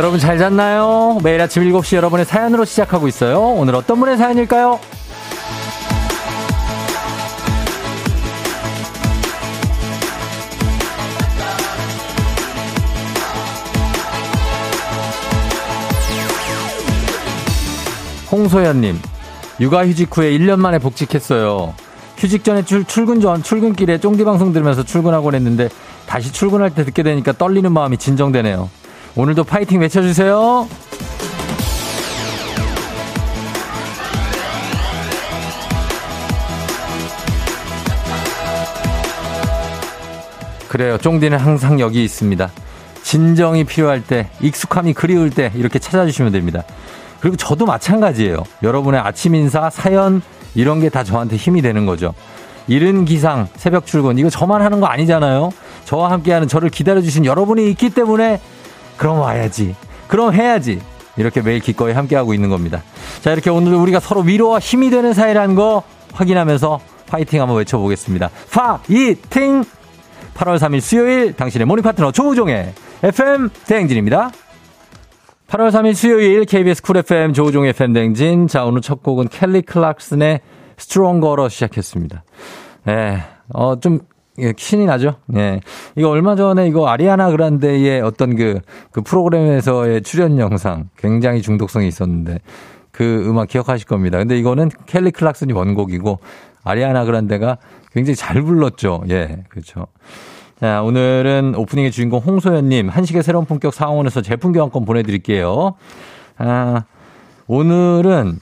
여러분 잘 잤나요? 매일 아침 7시 여러분의 사연으로 시작하고 있어요. 오늘 어떤 분의 사연일까요? 홍소연님, 육아휴직 후에 1년 만에 복직했어요. 휴직 전에 출, 출근 전, 출근길에 쫑디 방송 들으면서 출근하곤 했는데 다시 출근할 때 듣게 되니까 떨리는 마음이 진정되네요. 오늘도 파이팅 외쳐주세요. 그래요. 쫑디는 항상 여기 있습니다. 진정이 필요할 때, 익숙함이 그리울 때 이렇게 찾아주시면 됩니다. 그리고 저도 마찬가지예요. 여러분의 아침 인사, 사연 이런 게 다 저한테 힘이 되는 거죠. 이른 기상, 새벽 출근 이거 저만 하는 거 아니잖아요. 저와 함께하는 저를 기다려주신 여러분이 있기 때문에 그럼 와야지. 그럼 해야지. 이렇게 매일 기꺼이 함께하고 있는 겁니다. 자, 이렇게 오늘 우리가 서로 위로와 힘이 되는 사이라는 거 확인하면서 파이팅 한번 외쳐보겠습니다. 파이팅! 8월 3일 수요일 당신의 morning 파트너 조우종의 FM 대행진입니다. 8월 3일 수요일 KBS 쿨 FM 조우종 FM 대행진. 자, 오늘 첫 곡은 켈리 클락슨의 스트롱거로 시작했습니다. 예, 어, 좀, 예, 신이 나죠? 예. 이거 얼마 전에 이거 아리아나 그란데의 어떤 그, 그 프로그램에서의 출연 영상 굉장히 중독성이 있었는데 그 음악 기억하실 겁니다. 근데 이거는 켈리 클락슨이 원곡이고 아리아나 그란데가 굉장히 잘 불렀죠. 예, 그렇죠. 자, 오늘은 오프닝의 주인공 홍소연님, 한식의 새로운 품격 상원에서 제품 교환권 보내드릴게요. 아, 오늘은,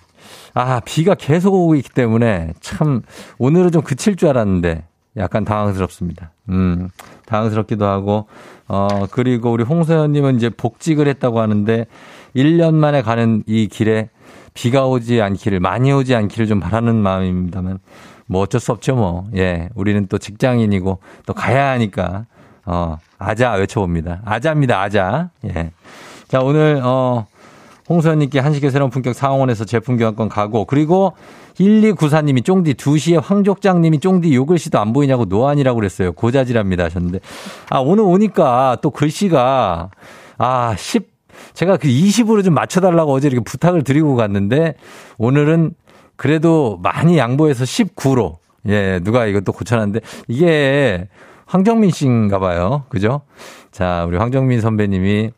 아, 비가 계속 오고 있기 때문에 참, 오늘은 좀 그칠 줄 알았는데, 약간 당황스럽습니다. 음, 당황스럽기도 하고, 어, 그리고 우리 홍소연님은 이제 복직을 했다고 하는데, 1년 만에 가는 이 길에 비가 오지 않기를, 많이 오지 않기를 좀 바라는 마음입니다만, 뭐 어쩔 수 없죠, 뭐. 예. 우리는 또 직장인이고 또 가야 하니까, 어, 아자 외쳐봅니다. 아자입니다, 아자. 예. 자, 오늘, 어, 홍소연님께 한식의 새로운 품격 상원에서 제품 교환권 가고, 그리고 1294님이 쫑디 2시에 황족장님이 쫑디 요 글씨도 안 보이냐고 노안이라고 그랬어요. 고자질합니다 하셨는데. 아, 오늘 오니까 또 글씨가, 아, 10, 제가 그 20으로 좀 맞춰달라고 어제 이렇게 부탁을 드리고 갔는데, 오늘은 그래도 많이 양보해서 19로. 예, 누가 이것도 고쳐놨는데 이게 황정민 씨인가 봐요. 그죠? 자, 우리 황정민 선배님이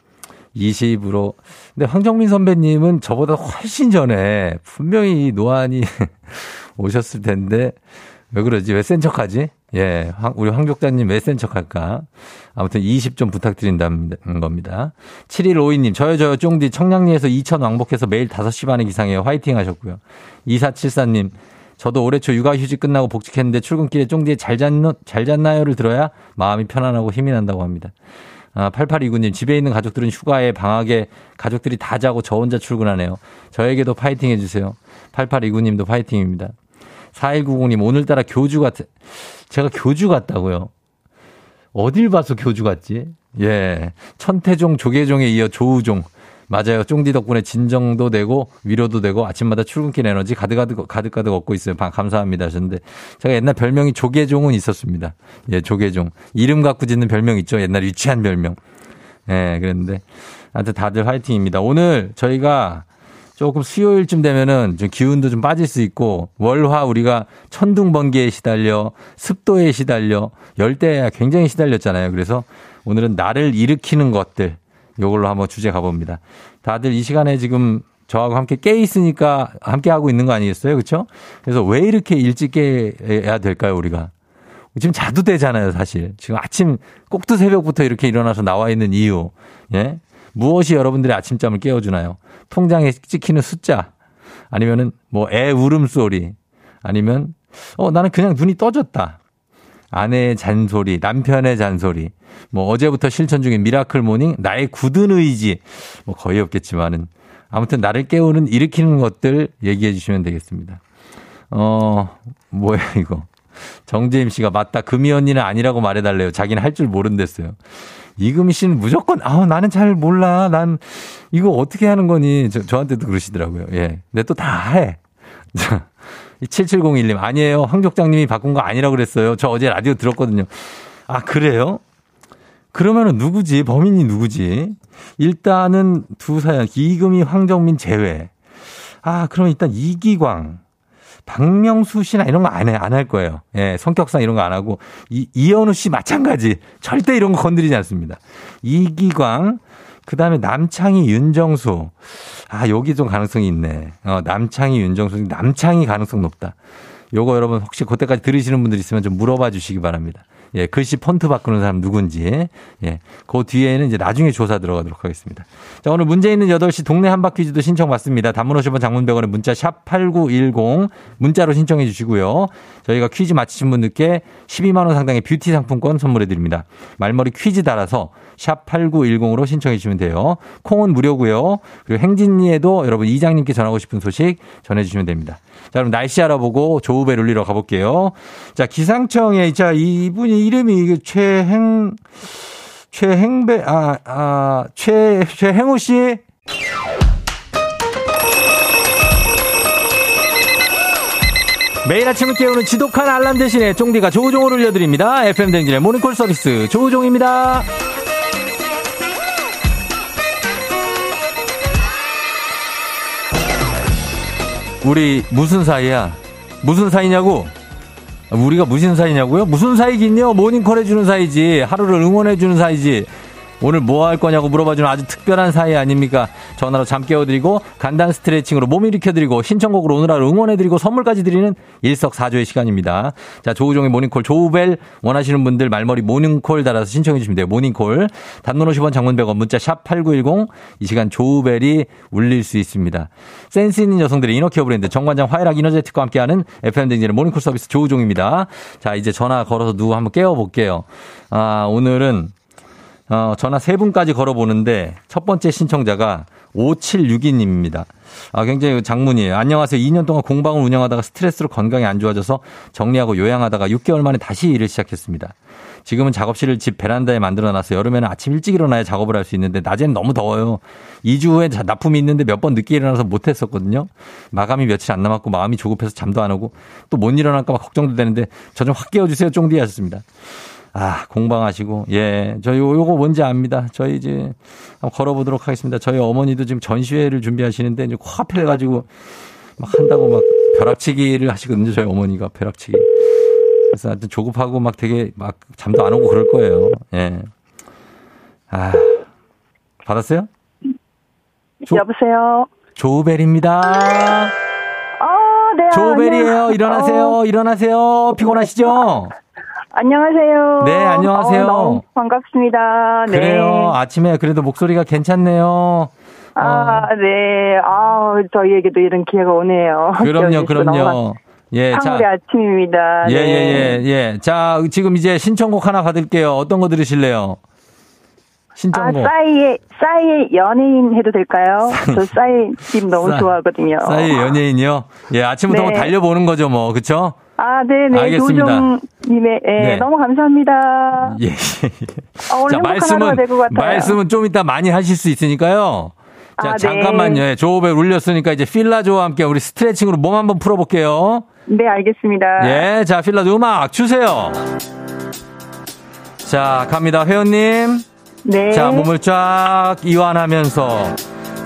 20으로. 근데 황정민 선배님은 저보다 훨씬 전에 분명히 노안이 오셨을 텐데 왜 그러지? 왜 센 척하지? 예, 우리 황족자님 왜 센 척할까? 아무튼 20 좀 부탁드린다는 겁니다. 7152님, 저요, 저요, 쫑디 청량리에서 2천 왕복해서 매일 5시 반에 기상해요. 화이팅 하셨고요. 2474님, 저도 올해 초 육아휴직 끝나고 복직했는데 출근길에 쫑디에 잘, 잤나, 잘 잤나요를 들어야 마음이 편안하고 힘이 난다고 합니다. 아, 8829님, 집에 있는 가족들은 휴가에 방학에 가족들이 다 자고 저 혼자 출근하네요. 저에게도 파이팅 해주세요. 8829님도 파이팅입니다. 4190님, 오늘따라 교주 같은, 제가 교주 같다고요. 어딜 봐서 교주 같지? 예. 천태종, 조계종에 이어 조우종. 맞아요. 쫑디 덕분에 진정도 되고 위로도 되고 아침마다 출근길 에너지 가득가득 가득가득 얻고 있어요. 감사합니다 하셨는데 제가 옛날 별명이 조계종은 있었습니다. 예, 조계종. 이름 갖고 짓는 별명 있죠. 옛날 유치한 별명. 예, 그랬는데 하여튼 다들 화이팅입니다. 오늘 저희가 조금 수요일쯤 되면은 좀 기운도 좀 빠질 수 있고 월화 우리가 천둥 번개에 시달려 습도에 시달려 열대야 굉장히 시달렸잖아요. 그래서 오늘은 나를 일으키는 것들 요걸로 한번 주제 가봅니다. 다들 이 시간에 지금 저하고 함께 깨 있으니까 함께 하고 있는 거 아니겠어요? 그렇죠? 그래서 왜 이렇게 일찍 깨야 될까요, 우리가? 지금 자도 되잖아요, 사실. 지금 아침 꼭두 새벽부터 이렇게 일어나서 나와 있는 이유. 예? 무엇이 여러분들의 아침잠을 깨워주나요? 통장에 찍히는 숫자 아니면은 뭐 애 울음소리 아니면 어 나는 그냥 눈이 떠졌다. 아내의 잔소리, 남편의 잔소리, 뭐 어제부터 실천 중인 miracle morning, 나의 굳은 의지, 뭐 거의 없겠지만은 아무튼 나를 깨우는 일으키는 것들 얘기해 주시면 되겠습니다. 어, 뭐야 이거. 정재임 씨가 맞다. 금이 언니는 아니라고 말해달래요. 자기는 할 줄 모른댔어요. 이금희 씨는 무조건, 아 나는 잘 몰라. 난 이거 어떻게 하는 거니? 저, 저한테도 그러시더라고요. 예. 근데 또 다 해. 7701님, 아니에요. 황족장님이 바꾼 거 아니라고 그랬어요. 저 어제 라디오 들었거든요. 아, 그래요? 그러면은 누구지? 범인이 누구지? 일단은 두 사연, 이금희, 황정민 제외. 아, 그러면 일단 이기광. 박명수 씨나 이런 거 안 해, 안 할 거예요. 예, 성격상 이런 거 안 하고. 이, 이현우 씨 마찬가지. 절대 이런 거 건드리지 않습니다. 이기광, 그 다음에 남창희, 윤정수. 아, 여기 좀 가능성이 있네. 어, 남창희, 윤정수. 남창희 가능성 높다. 요거 여러분 혹시 그때까지 들으시는 분들 있으면 좀 물어봐 주시기 바랍니다. 예, 글씨 폰트 바꾸는 사람 누군지. 예, 그 뒤에는 이제 나중에 조사 들어가도록 하겠습니다. 자, 오늘 문제 있는 8시 동네 한바 퀴즈도 신청 받습니다. 단문 50원 장문 100원에 문자 샵 8910 문자로 신청해 주시고요. 저희가 퀴즈 맞히신 분들께 12만원 상당의 뷰티 상품권 선물해 드립니다. 말머리 퀴즈 달아서 샵 8910으로 신청해 주시면 돼요. 콩은 무료고요. 그리고 행진리에도 여러분 이장님께 전하고 싶은 소식 전해 주시면 됩니다. 자, 그럼 날씨 알아보고 조우벨 울리러 가볼게요. 자, 기상청에, 자, 이분이 이름이 최행, 최행배, 아, 아, 최, 최행우 씨? 매일 아침을 깨우는 지독한 알람 대신에 쫑디가 조우종을 울려드립니다. FM 댕진의 모닝콜 서비스 조우종입니다. 우리 무슨 사이야? 무슨 사이냐고? 우리가 무슨 사이냐고요? 무슨 사이긴요? 모닝콜 해주는 사이지. 하루를 응원해주는 사이지. 오늘 뭐 할 거냐고 물어봐주는 아주 특별한 사이 아닙니까? 전화로 잠 깨워드리고 간단 스트레칭으로 몸 일으켜드리고 신청곡으로 오늘 하루 응원해드리고 선물까지 드리는 일석사조의 시간입니다. 자 조우종의 모닝콜 조우벨 원하시는 분들 말머리 모닝콜 달아서 신청해 주시면 돼요. 모닝콜 단문 50원 장문 100원 문자 샵 8910 이 시간 조우벨이 울릴 수 있습니다. 센스 있는 여성들의 이너케어 브랜드 정관장 화이락 이너제틱과 함께하는 FM 댕진의 모닝콜 서비스 조우종입니다. 자 이제 전화 걸어서 누구 한번 깨워볼게요. 아 오늘은 어, 전화 세 분까지 걸어보는데 첫 번째 신청자가 5762님입니다. 아, 굉장히 장문이에요. 안녕하세요. 2년 동안 공방을 운영하다가 스트레스로 건강이 안 좋아져서 정리하고 요양하다가 6개월 만에 다시 일을 시작했습니다. 지금은 작업실을 집 베란다에 만들어 놨어요. 여름에는 아침 일찍 일어나야 작업을 할 수 있는데 낮에는 너무 더워요. 2주 후에 납품이 있는데 몇 번 늦게 일어나서 못 했었거든요. 마감이 며칠 안 남았고 마음이 조급해서 잠도 안 오고 또 못 일어날까 봐 걱정도 되는데 저 좀 확 깨워 주세요. 쫑디 하셨습니다. 아, 공방하시고, 예. 저 요, 요거 뭔지 압니다. 저희 이제 한번 걸어보도록 하겠습니다. 저희 어머니도 지금 전시회를 준비하시는데 이제 코앞에 가지고 막 한다고 막 벼락치기를 하시거든요. 저희 어머니가 벼락치기. 그래서 하여튼 조급하고 막 되게 막 잠도 안 오고 그럴 거예요. 예. 아, 받았어요? 조, 여보세요? 조우벨입니다. 아, 네. 조우벨이에요. 일어나세요. 어. 일어나세요. 피곤하시죠? 안녕하세요. 네, 안녕하세요. 어, 반갑습니다. 네. 그래요. 아침에 그래도 목소리가 괜찮네요. 아, 어. 네. 아, 저희에게도 이런 기회가 오네요. 그럼요, 그럼요. 예, 자. 아침입니다. 예, 네. 예, 예, 예. 자, 지금 이제 신청곡 하나 받을게요. 어떤 거 들으실래요? 신청곡. 아, 싸이의, 싸이의 연예인 해도 될까요? 저 싸이 님 너무 싸, 좋아하거든요. 싸이의 연예인이요? 예, 아침부터 네. 달려보는 거죠, 뭐. 그쵸? 아, 네네. 알겠습니다. 조종님의, 예, 네. 너무 감사합니다. 예, 예. 아, 오늘 자, 말씀은, 말씀은 좀 이따 많이 하실 수 있으니까요. 자, 아, 잠깐만요. 네. 조업에 울렸으니까 이제 필라조와 함께 우리 스트레칭으로 몸 한번 풀어볼게요. 네, 알겠습니다. 예, 자, 필라조 음악 주세요. 자, 갑니다. 회원님. 네. 자, 몸을 쫙 이완하면서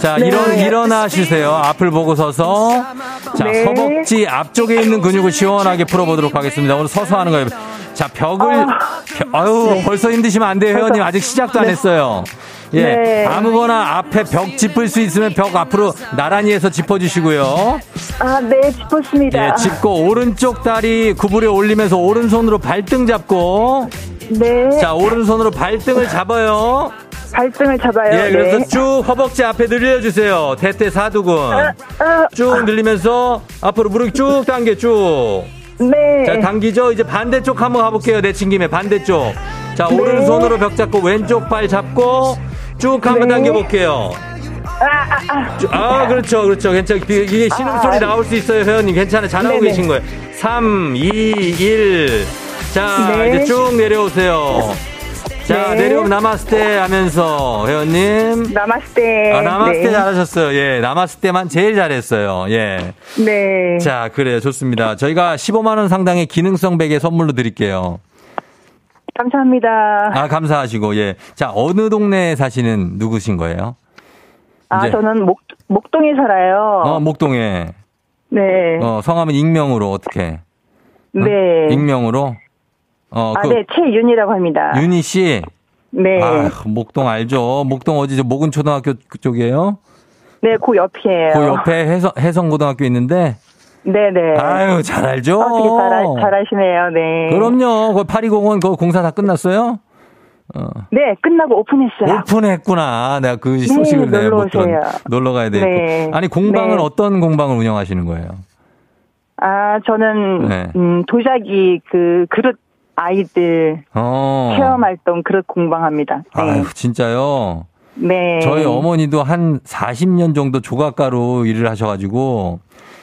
자, 네. 일어, 일어나 주세요. 앞을 보고 서서. 자, 네. 허벅지 앞쪽에 있는 근육을 시원하게 풀어보도록 하겠습니다. 오늘 서서 하는 거예요. 자, 벽을, 어. 벽, 아유, 네. 벌써 힘드시면 안 돼요, 회원님. 아직 시작도 안 네. 했어요. 예. 네. 아무거나 앞에 벽 짚을 수 있으면 벽 앞으로 나란히 해서 짚어주시고요. 아, 네, 짚었습니다. 예, 짚고 오른쪽 다리 구부려 올리면서 오른손으로 발등 잡고. 네. 자, 오른손으로 발등을 잡아요. 발등을 잡아요. 예, 그래서 네. 쭉 허벅지 앞에 늘려주세요. 대퇴 사두근. 아, 아, 쭉 늘리면서 앞으로 무릎 쭉 당겨 쭉. 네. 자, 당기죠? 이제 반대쪽 한번 가볼게요. 내친 김에 반대쪽. 자, 네. 오른손으로 벽 잡고 왼쪽 발 잡고 쭉 한번 네. 당겨볼게요. 아, 아, 아. 아, 그렇죠, 그렇죠. 괜찮아. 이게 신음소리 아, 나올 수 있어요, 회원님. 괜찮아. 잘하고 네네. 계신 거예요. 3, 2, 1. 자, 네. 이제 쭉 내려오세요. 자, 네. 내려오면 나마스테 하면서, 회원님. 나마스테. 아, 나마스테 네. 잘하셨어요. 예, 나마스테만 제일 잘했어요. 예. 네. 자, 그래요. 좋습니다. 저희가 15만원 상당의 기능성 베개 선물로 드릴게요. 감사합니다. 아, 감사하시고, 예. 자, 어느 동네에 사시는 누구신 거예요? 아, 이제- 저는 목, 목동에 살아요. 어, 목동에. 네. 어, 성함은 익명으로 어떻게? 네. 익명으로? 어, 아, 그, 네, 최윤이라고 합니다. 윤희 씨. 네. 아, 목동 알죠? 목동 어디죠? 목은 초등학교 그쪽이에요? 네, 그 옆이에요. 그 옆에 해성, 해성 고등학교 있는데, 네네. 아유, 잘 알죠? 어, 되게 잘, 아- 잘하시네요, 네. 그럼요. 그 파리공원 그 공사 다 끝났어요? 어. 네, 끝나고 오픈했어요. 오픈했구나. 내가 그 소식을 내가 못 들었. 놀러 가야 되고. 네. 아니, 공방은 네. 어떤 공방을 운영하시는 거예요? 아, 저는, 네. 음, 도자기 그 그릇 아이들 어. 체험 활동 그릇 공방합니다. 네. 아유, 진짜요? 네. 저희 어머니도 한 40년 정도 조각가로 일을 하셔가지고,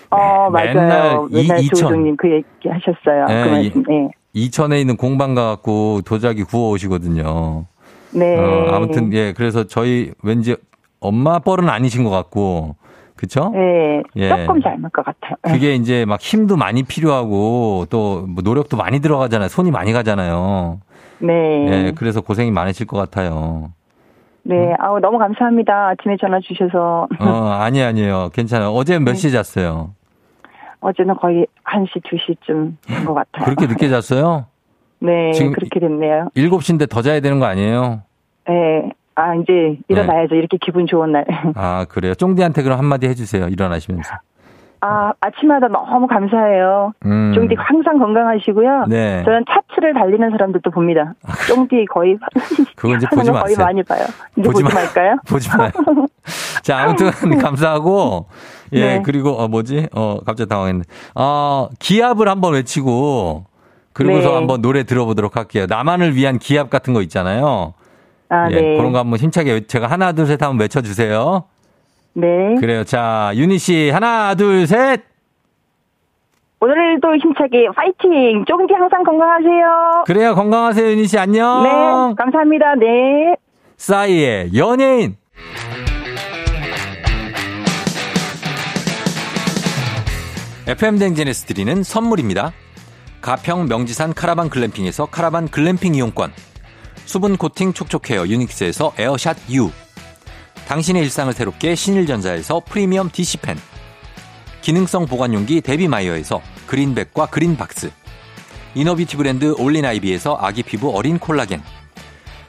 어, 맨날 맞아요. 이- 맨날 이천. 조종님 그 얘기 하셨어요. 네, 그 말씀, 네. 이천에 있는 공방 가갖고 도자기 구워 오시거든요. 네. 어, 아무튼, 예, 그래서 저희 왠지 엄마 뻘은 아니신 것 같고, 그쵸? 네. 예. 조금 닮을 것 같아요. 네. 그게 이제 막 힘도 많이 필요하고 또 뭐 노력도 많이 들어가잖아요. 손이 많이 가잖아요. 네. 예, 그래서 고생이 많으실 것 같아요. 네. 아우, 너무 감사합니다. 아침에 전화 주셔서. 어, 아니, 아니에요. 괜찮아요. 어제 몇 시에 잤어요? 어제는 거의 1시, 2시쯤 된 것 같아요. 그렇게 늦게 잤어요? 네. 지금 그렇게 됐네요. 7시인데 더 자야 되는 거 아니에요? 네. 아, 이제 일어나야죠. 이렇게 기분 좋은 날. 아, 그래요. 쫑디한테 그럼 한마디 해주세요. 일어나시면서. 아, 아침마다 너무 감사해요. 음. 쫑디 항상 건강하시고요. 네. 아, 저는 차트를 달리는 사람들도 봅니다. 쫑디 거의 그거 이제 보지 거 거의 마세요. 많이 봐요. 이제 보지 보지, 마- 말까요? 보지 마요. 자, 아무튼 감사하고 예, 네. 그리고 어 뭐지? 어 갑자기 당황했네. 어, 기합을 한번 외치고 그리고서 네. 한번 노래 들어보도록 할게요. 나만을 위한 기합 같은 거 있잖아요. 아, 예, 네. 그런 거 한번 힘차게 외- 제가 하나 둘 셋 한번 외쳐 주세요. 네. 그래요. 자, 윤희 씨 하나 둘 셋. 오늘도 힘차게 파이팅! 쫑디 항상 건강하세요. 그래요. 건강하세요, 윤희 씨. 안녕. 네. 감사합니다. 네. 싸이의 연예인. FM 댕진에서 드리는 선물입니다. 가평 명지산 카라반 글램핑에서 카라반 글램핑 이용권. 수분 코팅 촉촉 헤어 유닉스에서 에어샷 U. 당신의 일상을 새롭게 신일전자에서 프리미엄 DC팬. 기능성 보관용기 데비마이어에서 그린백과 그린박스. 이너비티 브랜드 올린아이비에서 아기 피부 어린 콜라겐.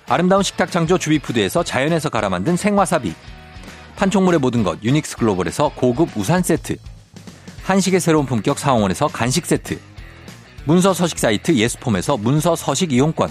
아름다운 식탁 창조 주비푸드에서 자연에서 갈아 만든 생와사비. 판촉물의 모든 것 유닉스 글로벌에서 고급 우산 세트. 한식의 새로운 품격 사홍원에서 간식 세트. 문서 서식 사이트 예스폼에서 문서 서식 이용권.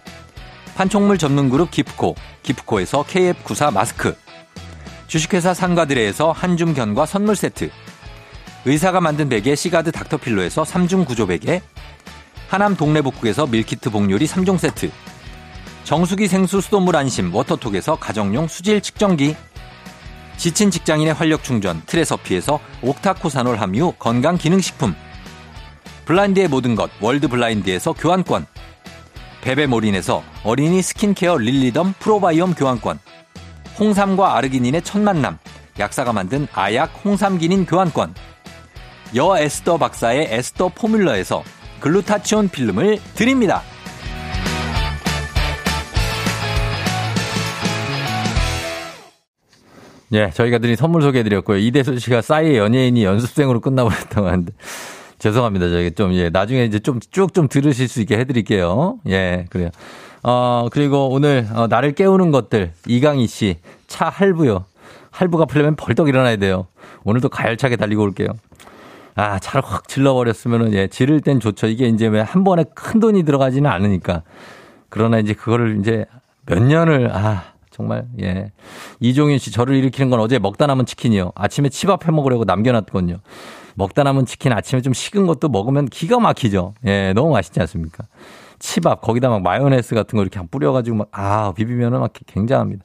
판촉물 전문 그룹 기프코. 기프코에서 KF94 마스크. 주식회사 상가들레에서 한줌 견과 선물 세트. 의사가 만든 베개 시가드 닥터필로에서 3중 구조 베개. 하남 동래북국에서 밀키트 복요리 3종 세트. 정수기 생수 수돗물 안심 워터톡에서 가정용 수질 측정기 지친 직장인의 활력 충전 트레서피에서 옥타코사놀 함유 건강 기능식품 블라인드의 모든 것 월드 블라인드에서 교환권 베베몰인에서 어린이 스킨케어 릴리덤 프로바이옴 교환권 홍삼과 아르기닌의 첫 만남 약사가 만든 아약 홍삼기닌 교환권 여 에스더 박사의 에스더 포뮬러에서 글루타치온 필름을 드립니다. 예, 저희가 드린 선물 소개해드렸고요. 이대수 씨가 싸이의 연예인이 연습생으로 끝나버렸다고 하는데. 죄송합니다. 저희 좀, 예, 나중에 이제 좀쭉좀 들으실 수 있게 해드릴게요. 예, 그래요. 어, 그리고 오늘, 어, 나를 깨우는 것들, 이강희 씨, 차 할부요. 할부가 풀려면 벌떡 일어나야 돼요. 오늘도 가열차게 달리고 올게요. 아, 차를 확 질러버렸으면은, 예, 지를 땐 좋죠. 이게 이제 왜 한 번에 큰 돈이 들어가지는 않으니까. 그러나 이제 그거를 이제 몇 년을, 아, 정말, 예. 이종윤 씨, 저를 일으키는 건 어제 먹다 남은 치킨이요. 아침에 치밥 해 먹으려고 남겨놨거든요. 먹다 남은 치킨 아침에 좀 식은 것도 먹으면 기가 막히죠. 예, 너무 맛있지 않습니까? 치밥, 거기다 막 마요네즈 같은 거 이렇게 뿌려가지고 막, 아, 비비면은 막 굉장합니다.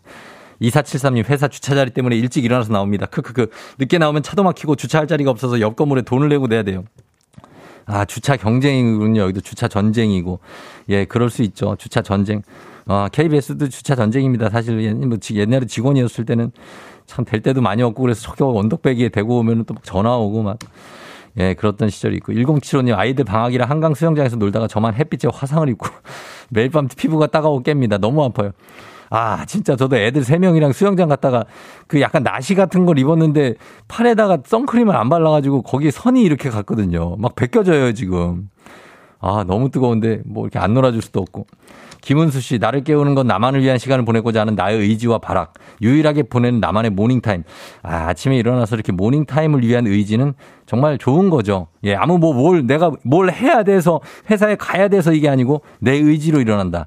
2473님 회사 주차 자리 때문에 일찍 일어나서 나옵니다. 크크크. 늦게 나오면 차도 막히고 주차할 자리가 없어서 옆 건물에 돈을 내고 내야 돼요. 아, 주차 경쟁이군요. 여기도 주차 전쟁이고. 예, 그럴 수 있죠. 주차 전쟁. 아, KBS도 주차 전쟁입니다. 사실 뭐 옛날에 직원이었을 때는 참 될 때도 많이 없고 그래서 속여 언덕배기에 대고 오면 또 막 전화 오고 막. 예, 그렇던 시절이 있고. 1075님 아이들 방학이라 한강 수영장에서 놀다가 저만 햇빛에 화상을 입고 매일 밤 피부가 따가워 깹니다. 너무 아파요. 아, 진짜 저도 애들 3명이랑 수영장 갔다가 그 약간 나시 같은 걸 입었는데 팔에다가 선크림을 안 발라가지고 거기에 선이 이렇게 갔거든요. 막 벗겨져요, 지금. 아, 너무 뜨거운데 뭐 이렇게 안 놀아줄 수도 없고. 김은수 씨, 나를 깨우는 건 나만을 위한 시간을 보내고자 하는 나의 의지와 발악. 유일하게 보내는 나만의 모닝타임. 아, 아침에 일어나서 이렇게 morning time을 위한 의지는 정말 좋은 거죠. 예, 아무 뭐 뭘 내가 뭘 해야 돼서 회사에 가야 돼서 이게 아니고 내 의지로 일어난다.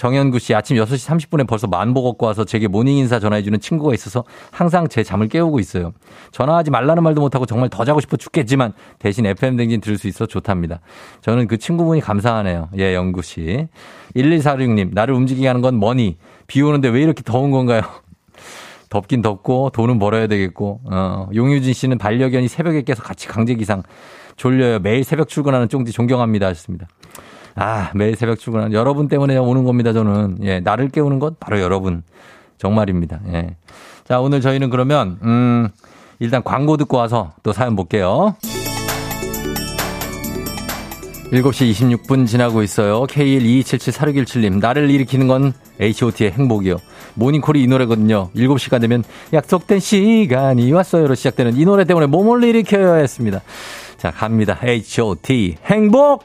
정현구 씨 아침 6시 30분에 벌써 만보 걷고 와서 제게 morning 인사 전화해주는 친구가 있어서 항상 제 잠을 깨우고 있어요. 전화하지 말라는 말도 못하고 정말 더 자고 싶어 죽겠지만 대신 FM 댕진 들을 수 있어 좋답니다. 저는 그 친구분이 감사하네요. 예, 현구 씨. 1146님, 나를 움직이게 하는 건 money. 비 오는데 왜 이렇게 더운 건가요? 덥긴 덥고 돈은 벌어야 되겠고. 어, 용유진 씨는 반려견이 새벽에 깨서 같이 강제 기상. 졸려요. 매일 새벽 출근하는 쫑지 존경합니다 하셨습니다. 아, 매일 새벽 출근하는 여러분 때문에 오는 겁니다, 저는. 예, 나를 깨우는 것 바로 여러분. 정말입니다. 예. 자, 오늘 저희는 그러면, 음, 일단 광고 듣고 와서 또 사연 볼게요. 7시 26분 지나고 있어요. K122774617님. 나를 일으키는 건 H.O.T의 행복이요. 모닝콜이 이 노래거든요. 7시가 되면 약속된 시간이 왔어요로 시작되는 이 노래 때문에 몸을 일으켜야 했습니다. 자, 갑니다. H.O.T. 행복!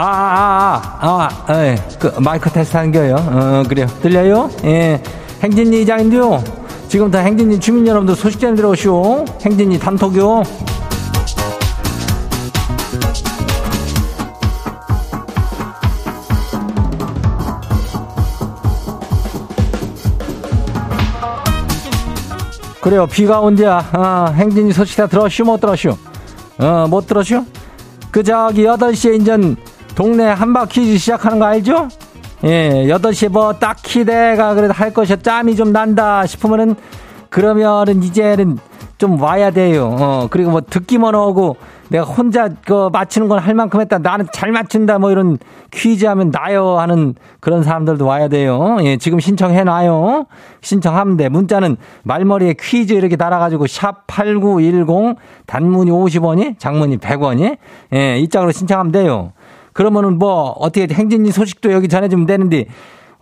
아, 아, 아, 아, 예. 그, 마이크 테스트 하는 거요. 어, 그래요. 들려요? 예. 행진이 이장인데요. 지금부터 행진이 주민 여러분들 소식 좀 들어오시오. 행진이 단톡요. 그래요. 비가 온디야. 어, 행진이 소식 다 들었슈? 못 들었슈? 어, 못 들었슈? 그 저기 8시에 인전 동네 한바퀴 시작하는 거 알죠? 예, 8시에 뭐 딱히 내가 그래도 할 것이 짬이 좀 난다 싶으면은 그러면은 이제는 좀 와야 돼요. 어, 그리고 뭐 듣기만 하고 내가 혼자 그 맞추는 건 할 만큼 했다. 나는 잘 맞춘다. 뭐 이런 퀴즈 하면 나요 하는 그런 사람들도 와야 돼요. 예, 지금 신청해 놔요. 신청하면 돼. 문자는 말머리에 퀴즈 이렇게 달아 가지고 샵 8910 단문이 50원이 장문이 100원이 예, 이 짝으로 신청하면 돼요. 그러면은 뭐 어떻게 행진이 소식도 여기 전해주면 되는데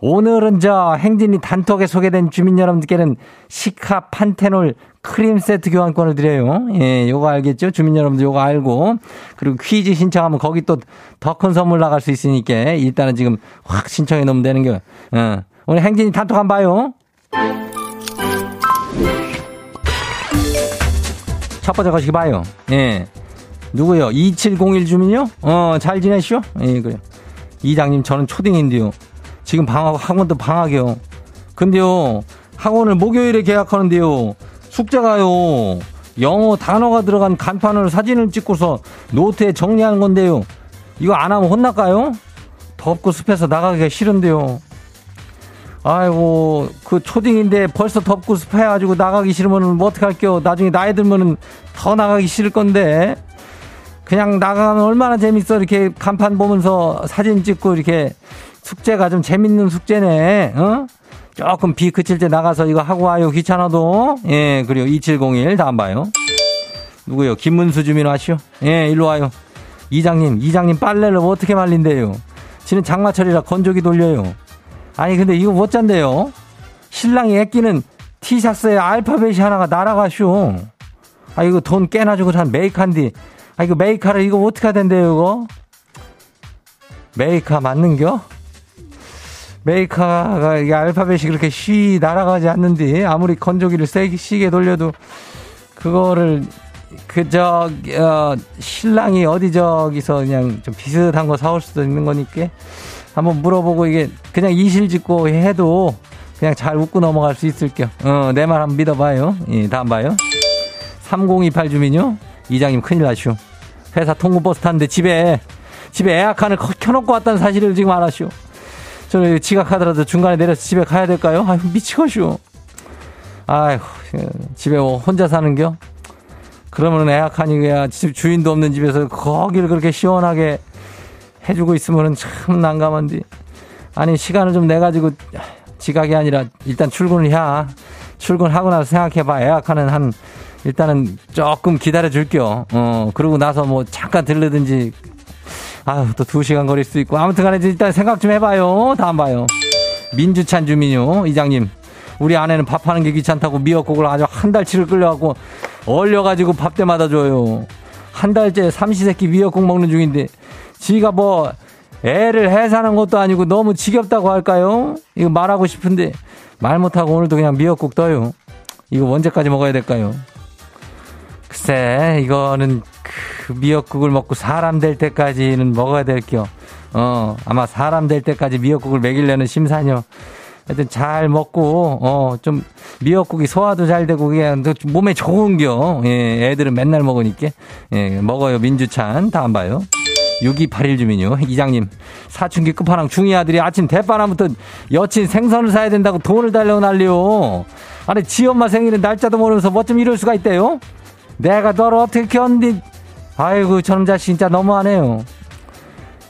오늘은 저 행진이 단톡에 소개된 주민 여러분들께는 시카 판테놀 크림 세트 교환권을 드려요. 예, 요거 알겠죠? 주민 여러분들 요거 알고. 그리고 퀴즈 신청하면 거기 또 더 큰 선물 나갈 수 있으니까 일단은 지금 확 신청해 놓으면 되는 거예요. 어. 오늘 행진이 단톡 한번 봐요. 첫 번째 거시기 봐요. 예. 누구요? 2701 주민요? 어, 잘 지내시오? 예, 그래. 이장님, 저는 초딩인데요. 지금 방학, 학원도 방학이요. 근데요, 학원을 목요일에 계약하는데요. 숙제가요. 영어 단어가 들어간 간판으로 사진을 찍고서 노트에 정리하는 건데요. 이거 안 하면 혼날까요? 덥고 습해서 나가기가 싫은데요. 아이고, 그 초딩인데 벌써 덥고 습해가지고 나가기 싫으면 뭐 어떡할게요. 나중에 나이 들면은 더 나가기 싫을 건데. 그냥 나가면 얼마나 재밌어. 이렇게 간판 보면서 사진 찍고 이렇게 숙제가 좀 재밌는 숙제네. 어? 조금 비 그칠 때 나가서 이거 하고 와요. 귀찮아도. 예, 그리고 2701 다음 봐요. 누구요? 김문수 주민 와시오. 예, 일로 와요. 이장님, 이장님 빨래를 어떻게 말린대요? 지는 장마철이라 건조기 돌려요. 아니, 근데 이거 못 잔대요. 신랑이 애끼는 티셔츠에 알파벳이 하나가 날아가쇼. 아, 이거 돈 깨나 주고 산 메이카인데. 아, 이거 메이카를 이거 어떻게 하던데요, 이거? 메이카 맞는겨? 메이카가 이게 알파벳이 그렇게 쉬 날아가지 않는데 아무리 건조기를 세게 시게 돌려도 그거를 그저 어, 신랑이 어디 저기서 그냥 좀 비슷한 거 사올 수도 있는 거니까 한번 물어보고 이게 그냥 이실 짓고 해도 그냥 잘 웃고 넘어갈 수 있을게요. 어, 내 말 한번 믿어봐요. 예, 다음 봐요. 3028 주민요. 이장님 큰일 나시오. 회사 통근버스 탔는데 집에 집에 에어컨을 켜놓고 왔다는 사실을 지금 알았슈. 저는 지각하더라도 중간에 내려서 집에 가야 될까요? 아유 미치겠슈. 아휴 집에 뭐 혼자 사는겨? 그러면 에어컨이 그냥 집 주인도 없는 집에서 거기를 그렇게 시원하게 해주고 있으면 참 난감한데. 아니, 시간을 좀 내가지고 지각이 아니라 일단 출근을 해. 출근하고 나서 생각해봐. 에어컨은 한, 일단은 조금 기다려 줄게요. 어, 그러고 나서 뭐 잠깐 들르든지. 아유, 또 두 시간 걸릴 수 있고. 아무튼 간에 일단 생각 좀 해봐요. 다음 봐요. 민주찬 주민요. 이장님. 우리 아내는 밥하는 게 귀찮다고 미역국을 아주 한 달치를 끌려갖고 얼려가지고 밥 때마다 줘요. 한 달째 삼시세끼 미역국 먹는 중인데 지가 뭐 애를 해사는 것도 아니고 너무 지겹다고 할까요? 이거 말하고 싶은데 말 못하고 오늘도 그냥 미역국 떠요. 이거 언제까지 먹어야 될까요? 글쎄 이거는 그 미역국을 먹고 사람 될 때까지는 먹어야 될겨. 어 아마 사람 될 때까지 미역국을 먹이려는 심사녀 하여튼 잘 먹고 어 좀 미역국이 소화도 잘 되고 그냥 몸에 좋은겨. 예, 애들은 맨날 먹으니까 예, 먹어요. 민주찬 다음 봐요. 6281 주민요. 이장님, 사춘기 끝판왕 중이 아들이 아침 대바람부터 여친 생선을 사야 된다고 돈을 달라고 난리요. 아니, 지 엄마 생일은 날짜도 모르면서 뭐 좀 이럴 수가 있대요? 내가 너를 어떻게 견디, 아이고, 저놈 자식 진짜 너무하네요.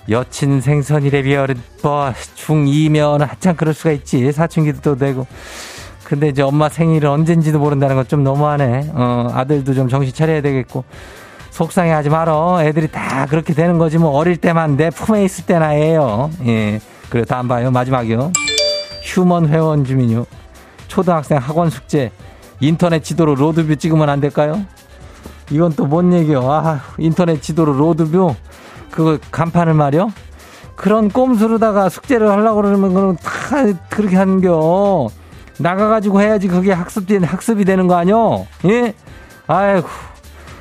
여친 생선이래 비어는 뭐 중2면 한참 그럴 수가 있지. 사춘기도 또 되고. 근데 이제 엄마 생일은 언젠지도 모른다는 건 좀 너무하네. 어 아들도 좀 정신 차려야 되겠고. 속상해하지 말어. 애들이 다 그렇게 되는 거지 뭐. 어릴 때만 내 품에 있을 때나 해요. 예. 그래 다음 봐요. 마지막이요. 휴면 회원 주민요. 초등학생 학원 숙제. 인터넷 지도로 로드뷰 찍으면 안 될까요? 이건 또 뭔 얘기요? 아, 인터넷 지도로 로드뷰 그 간판을 말이요. 그런 꼼수로다가 숙제를 하려고 그러면 그럼 다 그렇게 하는겨. 나가가지고 해야지 그게 학습이, 학습이 되는 거 아니요? 예? 아이고.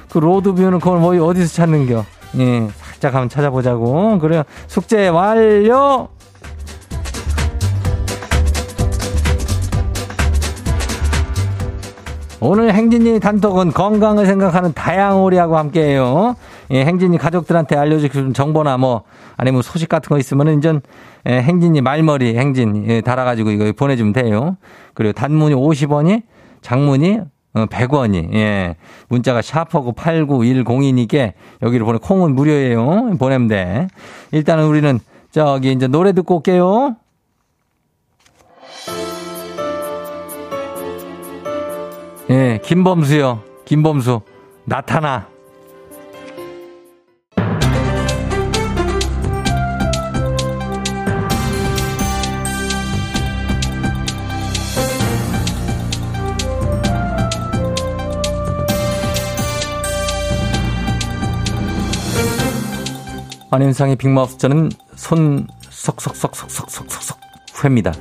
그 로드뷰는 그걸 뭐 어디서 찾는겨? 예. 살짝 한번 찾아보자고. 그래요. 숙제 완료! 오늘 행진이 단톡은 건강을 생각하는 다양오리하고 함께해요. 예, 행진이 가족들한테 알려주는 정보나 뭐 아니면 소식 같은 거 있으면은 이제 예, 행진이 말머리 행진 예, 달아가지고 이거 보내주면 돼요. 그리고 단문이 50원이 장문이 어, 100원이, 예. 문자가 샤퍼고 8910이니까 여기로 보내, 콩은 무료예요. 보내면 돼. 일단은 우리는 저기 이제 노래 듣고 올게요. 예, 김범수요. 김범수. 나타나. 안현상의 빅마우스 저는 손 석석석석석석석 회입니다.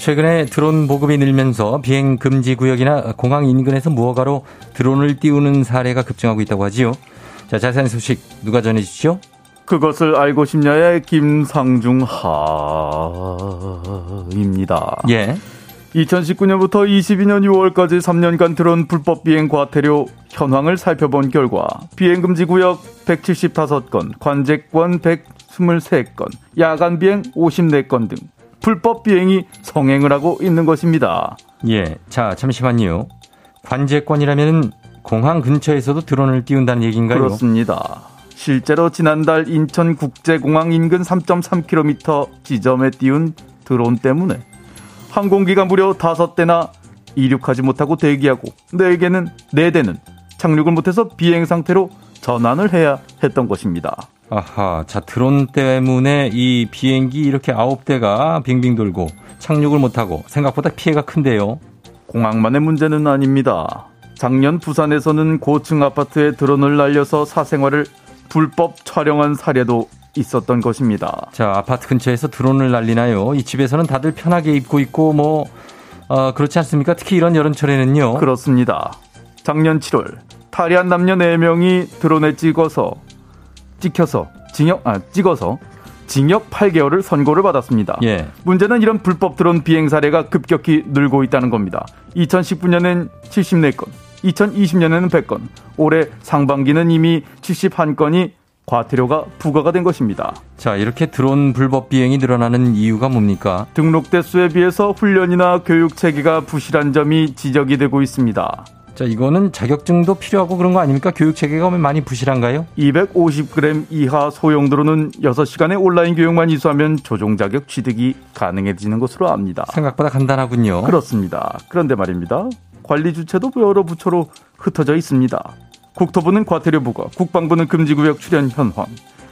최근에 드론 보급이 늘면서 비행 금지 구역이나 공항 인근에서 무허가로 드론을 띄우는 사례가 급증하고 있다고 하지요. 자, 자세한 소식 누가 전해 주시죠? 그것을 알고 싶냐의 김상중 하입니다. 예. 2019년부터 22년 6월까지 3년간 드론 불법 비행 과태료 현황을 살펴본 결과 비행 금지 구역 175건, 관제권 123건, 야간 비행 54건 등 불법 비행이 성행을 하고 있는 것입니다. 예. 자, 잠시만요. 관제권이라면 공항 근처에서도 드론을 띄운다는 얘기인가요? 그렇습니다. 실제로 지난달 인천국제공항 인근 3.3km 지점에 띄운 드론 때문에 항공기가 무려 5대나 이륙하지 못하고 대기하고 4개는 4대는 착륙을 못해서 비행 상태로 전환을 해야 했던 것입니다. 아하, 자 드론 때문에 이 비행기 이렇게 아홉 대가 빙빙 돌고 착륙을 못하고 생각보다 피해가 큰데요. 공항만의 문제는 아닙니다. 작년 부산에서는 고층 아파트에 드론을 날려서 사생활을 불법 촬영한 사례도 있었던 것입니다. 자, 아파트 근처에서 드론을 날리나요? 이 집에서는 다들 편하게 입고 있고 뭐 어, 그렇지 않습니까? 특히 이런 여름철에는요. 그렇습니다. 작년 7월 탈의한 남녀 4명이 드론에 찍어서 찍혀서 징역 아 찍어서 징역 8개월을 선고를 받았습니다. 예. 문제는 이런 불법 드론 비행 사례가 급격히 늘고 있다는 겁니다. 2019년엔 74건, 2020년에는 100건, 올해 상반기는 이미 71건이 과태료가 부과가 된 것입니다. 자, 이렇게 드론 불법 비행이 늘어나는 이유가 뭡니까? 등록 대수에 비해서 훈련이나 교육 체계가 부실한 점이 지적이 되고 있습니다. 자, 이거는 자격증도 필요하고 그런 거 아닙니까? 교육 체계가 많이 부실한가요? 250g 이하 소형 드론은 6시간의 온라인 교육만 이수하면 조종 자격 취득이 가능해지는 것으로 압니다. 생각보다 간단하군요. 그렇습니다. 그런데 말입니다. 관리 주체도 여러 부처로 흩어져 있습니다. 국토부는 과태료 부과, 국방부는 금지구역 출연 현황,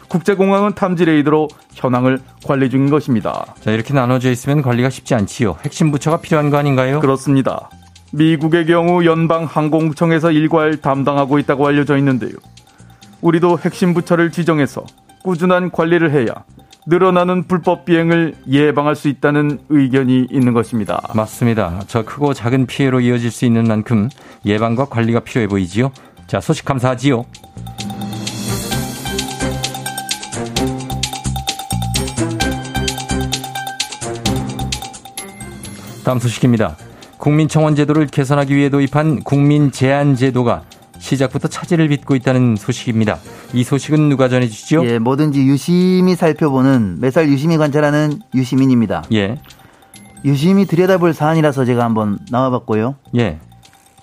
국제공항은 탐지 레이더로 현황을 관리 중인 것입니다. 자, 이렇게 나눠져 있으면 관리가 쉽지 않지요. 핵심 부처가 필요한 거 아닌가요? 그렇습니다. 미국의 경우 연방항공청에서 일괄 담당하고 있다고 알려져 있는데요. 우리도 핵심 부처를 지정해서 꾸준한 관리를 해야 늘어나는 불법 비행을 예방할 수 있다는 의견이 있는 것입니다. 맞습니다. 저 크고 작은 피해로 이어질 수 있는 만큼 예방과 관리가 필요해 보이지요. 자, 소식 감사하지요. 다음 소식입니다. 국민청원 제도를 개선하기 위해 도입한 국민제한제도가 시작부터 차질을 빚고 있다는 소식입니다. 이 소식은 누가 전해주시죠? 예, 뭐든지 유심히 살펴보는 매살 유심히 관찰하는 유시민입니다. 예. 유심히 들여다볼 사안이라서 제가 한번 나와봤고요. 예.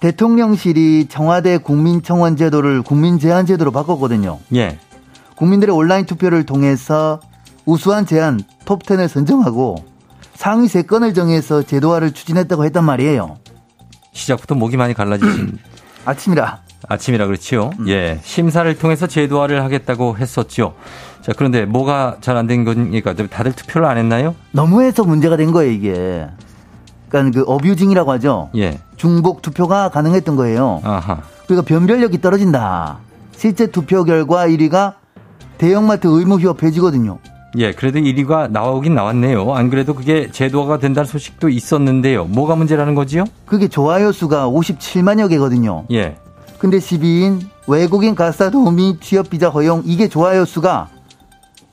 대통령실이 청와대 국민청원 제도를 국민제한 제도로 바꿨거든요. 예. 국민들의 온라인 투표를 통해서 우수한 제안 톱10을 선정하고 상위 3건을 정해서 제도화를 추진했다고 했단 말이에요. 시작부터 목이 많이 갈라지신 아침이라. 아침이라 그렇지요. 음. 예. 심사를 통해서 제도화를 하겠다고 했었죠. 자, 그런데 뭐가 잘 안 된 거니까 다들 투표를 안 했나요? 너무해서 문제가 된 거예요, 이게. 그러니까 그 어뷰징이라고 하죠. 예. 중복 투표가 가능했던 거예요. 아하. 그러니까 변별력이 떨어진다. 실제 투표 결과 1위가 대형마트 의무 휴업 폐지거든요. 예, 그래도 1위가 나오긴 나왔네요. 안 그래도 그게 제도화가 된다는 소식도 있었는데요. 뭐가 문제라는 거지요? 그게 좋아요 수가 57만여 개거든요. 예. 근데 12인 외국인 가사 도우미 취업 비자 허용 이게 좋아요 수가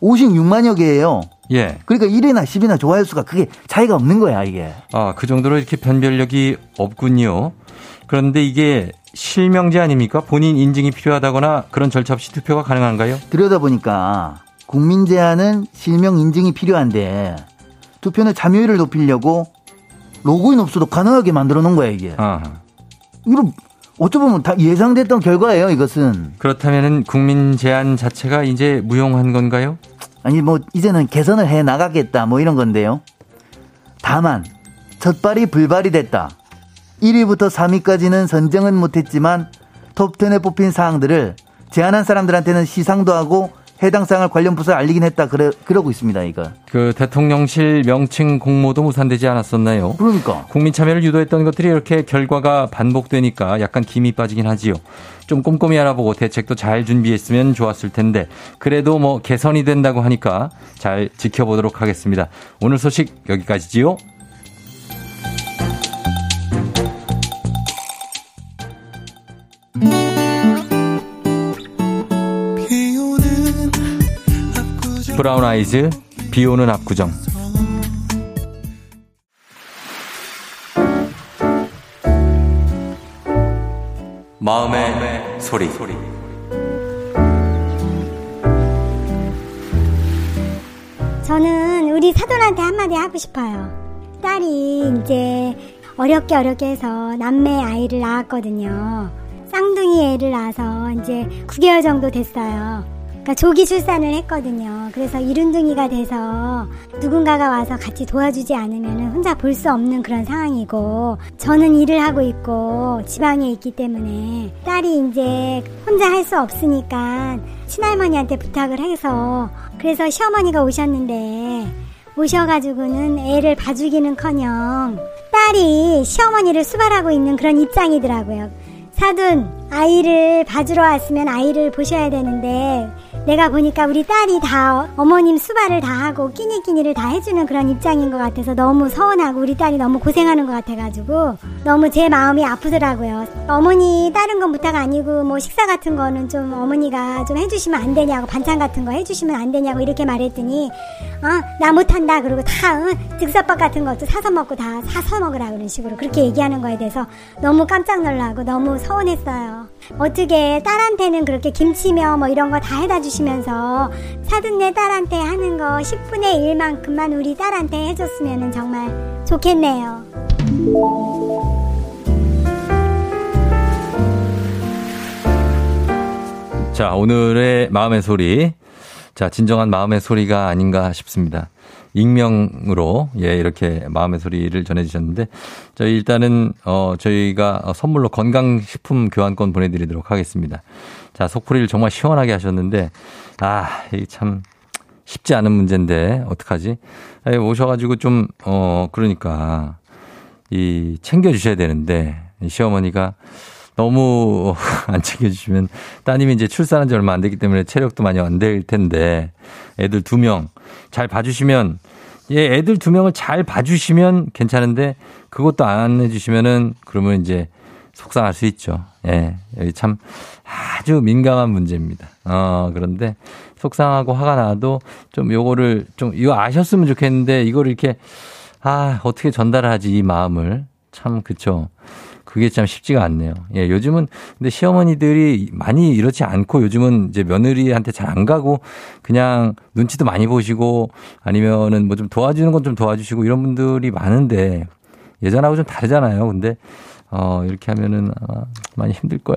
56만여 개예요. 예. 그러니까 1이나 10이나 좋아요 수가 그게 차이가 없는 거야, 이게. 아, 그 정도로 이렇게 변별력이 없군요. 그런데 이게 실명제 아닙니까? 본인 인증이 필요하다거나 그런 절차 없이 투표가 가능한가요? 들여다보니까 국민 제한은 실명 인증이 필요한데 투표는 참여율을 높이려고 로그인 없어도 가능하게 만들어 놓은 거야, 이게. 아하. 이거 어쩌보면 다 예상됐던 결과예요, 이것은. 그렇다면은 국민 제한 자체가 이제 무용한 건가요? 아니 뭐 이제는 개선을 해 나가겠다 뭐 이런 건데요. 다만 첫발이 불발이 됐다. 1위부터 3위까지는 선정은 못했지만 톱10에 뽑힌 사항들을 제안한 사람들한테는 시상도 하고 해당 사항을 관련 부서에 알리긴 했다 그래 그러고 있습니다 이거. 그 대통령실 명칭 공모도 무산되지 않았었나요? 그러니까 국민 참여를 유도했던 것들이 이렇게 결과가 반복되니까 약간 김이 빠지긴 하지요. 좀 꼼꼼히 알아보고 대책도 잘 준비했으면 좋았을 텐데 그래도 뭐 개선이 된다고 하니까 잘 지켜보도록 하겠습니다. 오늘 소식 여기까지지요. 브라운 아이즈 비 오는 압구정. 마음의, 마음의 소리. 소리 저는 우리 사돈한테 한마디 하고 싶어요. 딸이 이제 어렵게 어렵게 해서 남매 아이를 낳았거든요. 쌍둥이 애를 낳아서 이제 9개월 정도 됐어요 그러니까 조기 출산을 했거든요. 그래서 이른둥이가 돼서 누군가가 와서 같이 도와주지 않으면 혼자 볼 수 없는 그런 상황이고 저는 일을 하고 있고 지방에 있기 때문에 딸이 이제 혼자 할 수 없으니까 친할머니한테 부탁을 해서 그래서 시어머니가 오셨는데 오셔가지고는 애를 봐주기는커녕 딸이 시어머니를 수발하고 있는 그런 입장이더라고요. 사돈 아이를 봐주러 왔으면 아이를 보셔야 되는데 내가 보니까 우리 딸이 다 어머님 수발을 다 하고 끼니끼니를 다 해주는 그런 입장인 것 같아서 너무 서운하고 우리 딸이 너무 고생하는 것 같아가지고 너무 제 마음이 아프더라고요. 어머니 다른 건 부탁 아니고 뭐 식사 같은 거는 좀 어머니가 좀 해주시면 안 되냐고 반찬 같은 거 해주시면 안 되냐고 이렇게 말했더니 어나 못한다 그리고 다 응, 즉석밥 같은 것도 사서 먹고 다 사서 먹으라 그런 식으로 그렇게 얘기하는 거에 대해서 너무 깜짝 놀라고 너무 서운했어요. 어떻게 딸한테는 그렇게 김치며 뭐 이런 거 다 해다 주시 해주시면서 사돈네 딸한테 하는 거 10분의 1만큼만 우리 딸한테 해줬으면 정말 좋겠네요. 자, 오늘의 마음의 소리. 자, 진정한 마음의 소리가 아닌가 싶습니다. 익명으로, 예, 이렇게 마음의 소리를 전해주셨는데, 저희 일단은, 어, 저희가 선물로 건강식품 교환권 보내드리도록 하겠습니다. 자, 속풀이를 정말 시원하게 하셨는데, 아, 이참 쉽지 않은 문제인데, 어떡하지? 아니, 오셔가지고 좀, 어, 그러니까, 이, 챙겨주셔야 되는데, 시어머니가 너무 안 챙겨주시면 따님이 이제 출산한 지 얼마 안 됐기 때문에 체력도 많이 안 될 텐데, 애들 두 명 잘 봐주시면, 예, 애들 두 명을 잘 봐주시면 괜찮은데, 그것도 안 해주시면은, 그러면 이제 속상할 수 있죠. 예, 여기 참 아주 민감한 문제입니다. 어, 그런데 속상하고 화가 나도 좀 요거를 좀 이거 아셨으면 좋겠는데 이거를 이렇게 아, 어떻게 전달하지 이 마음을. 참 그쵸. 그게 참 쉽지가 않네요. 예, 요즘은 근데 시어머니들이 많이 이렇지 않고 요즘은 이제 며느리한테 잘 안 가고 그냥 눈치도 많이 보시고 아니면은 뭐 좀 도와주는 건 좀 도와주시고 이런 분들이 많은데 예전하고 좀 다르잖아요. 근데 어, 이렇게 하면은 아마 많이 힘들 거야.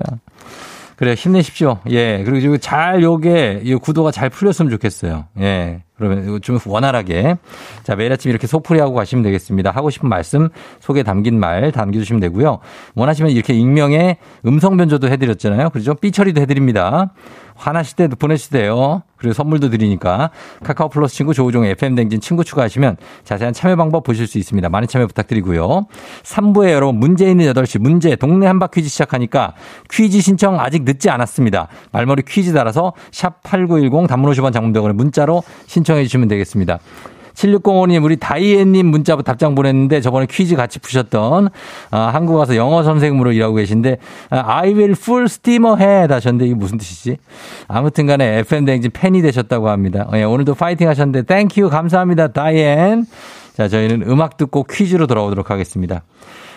그래, 힘내십시오. 예. 그리고 잘 요게, 이 구도가 잘 풀렸으면 좋겠어요. 예. 그러면 좀 원활하게. 자, 매일 아침 이렇게 소풀이하고 가시면 되겠습니다. 하고 싶은 말씀, 속에 담긴 말 남겨주시면 되고요. 원하시면 이렇게 익명의 음성 변조도 해드렸잖아요. 그렇죠? 삐 처리도 해드립니다. 화나실 때도 보내주세요. 그리고 선물도 드리니까 카카오 플러스 친구 조우종의 FM 댕진 친구 추가하시면 자세한 참여 방법 보실 수 있습니다. 많은 참여 부탁드리고요. 3부에 여러분 문제 있는 8시 문제 동네 한바 퀴즈 시작하니까 퀴즈 신청 아직 늦지 않았습니다. 말머리 퀴즈 달아서 샵 8910 단문 50원 장문병원에 문자로 신청해 주시면 되겠습니다. 7605님, 우리 다이앤님 문자 답장 보냈는데 저번에 퀴즈 같이 푸셨던, 아, 한국 와서 영어 선생님으로 일하고 계신데, 아, I will full steam ahead 하셨는데 이게 무슨 뜻이지? 아무튼 간에 FM대행진 팬이 되셨다고 합니다. 예, 오늘도 파이팅 하셨는데, thank you, 감사합니다, 다이앤. 자, 저희는 음악 듣고 퀴즈로 돌아오도록 하겠습니다.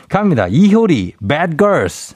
갑니다. 이효리, Bad Girls.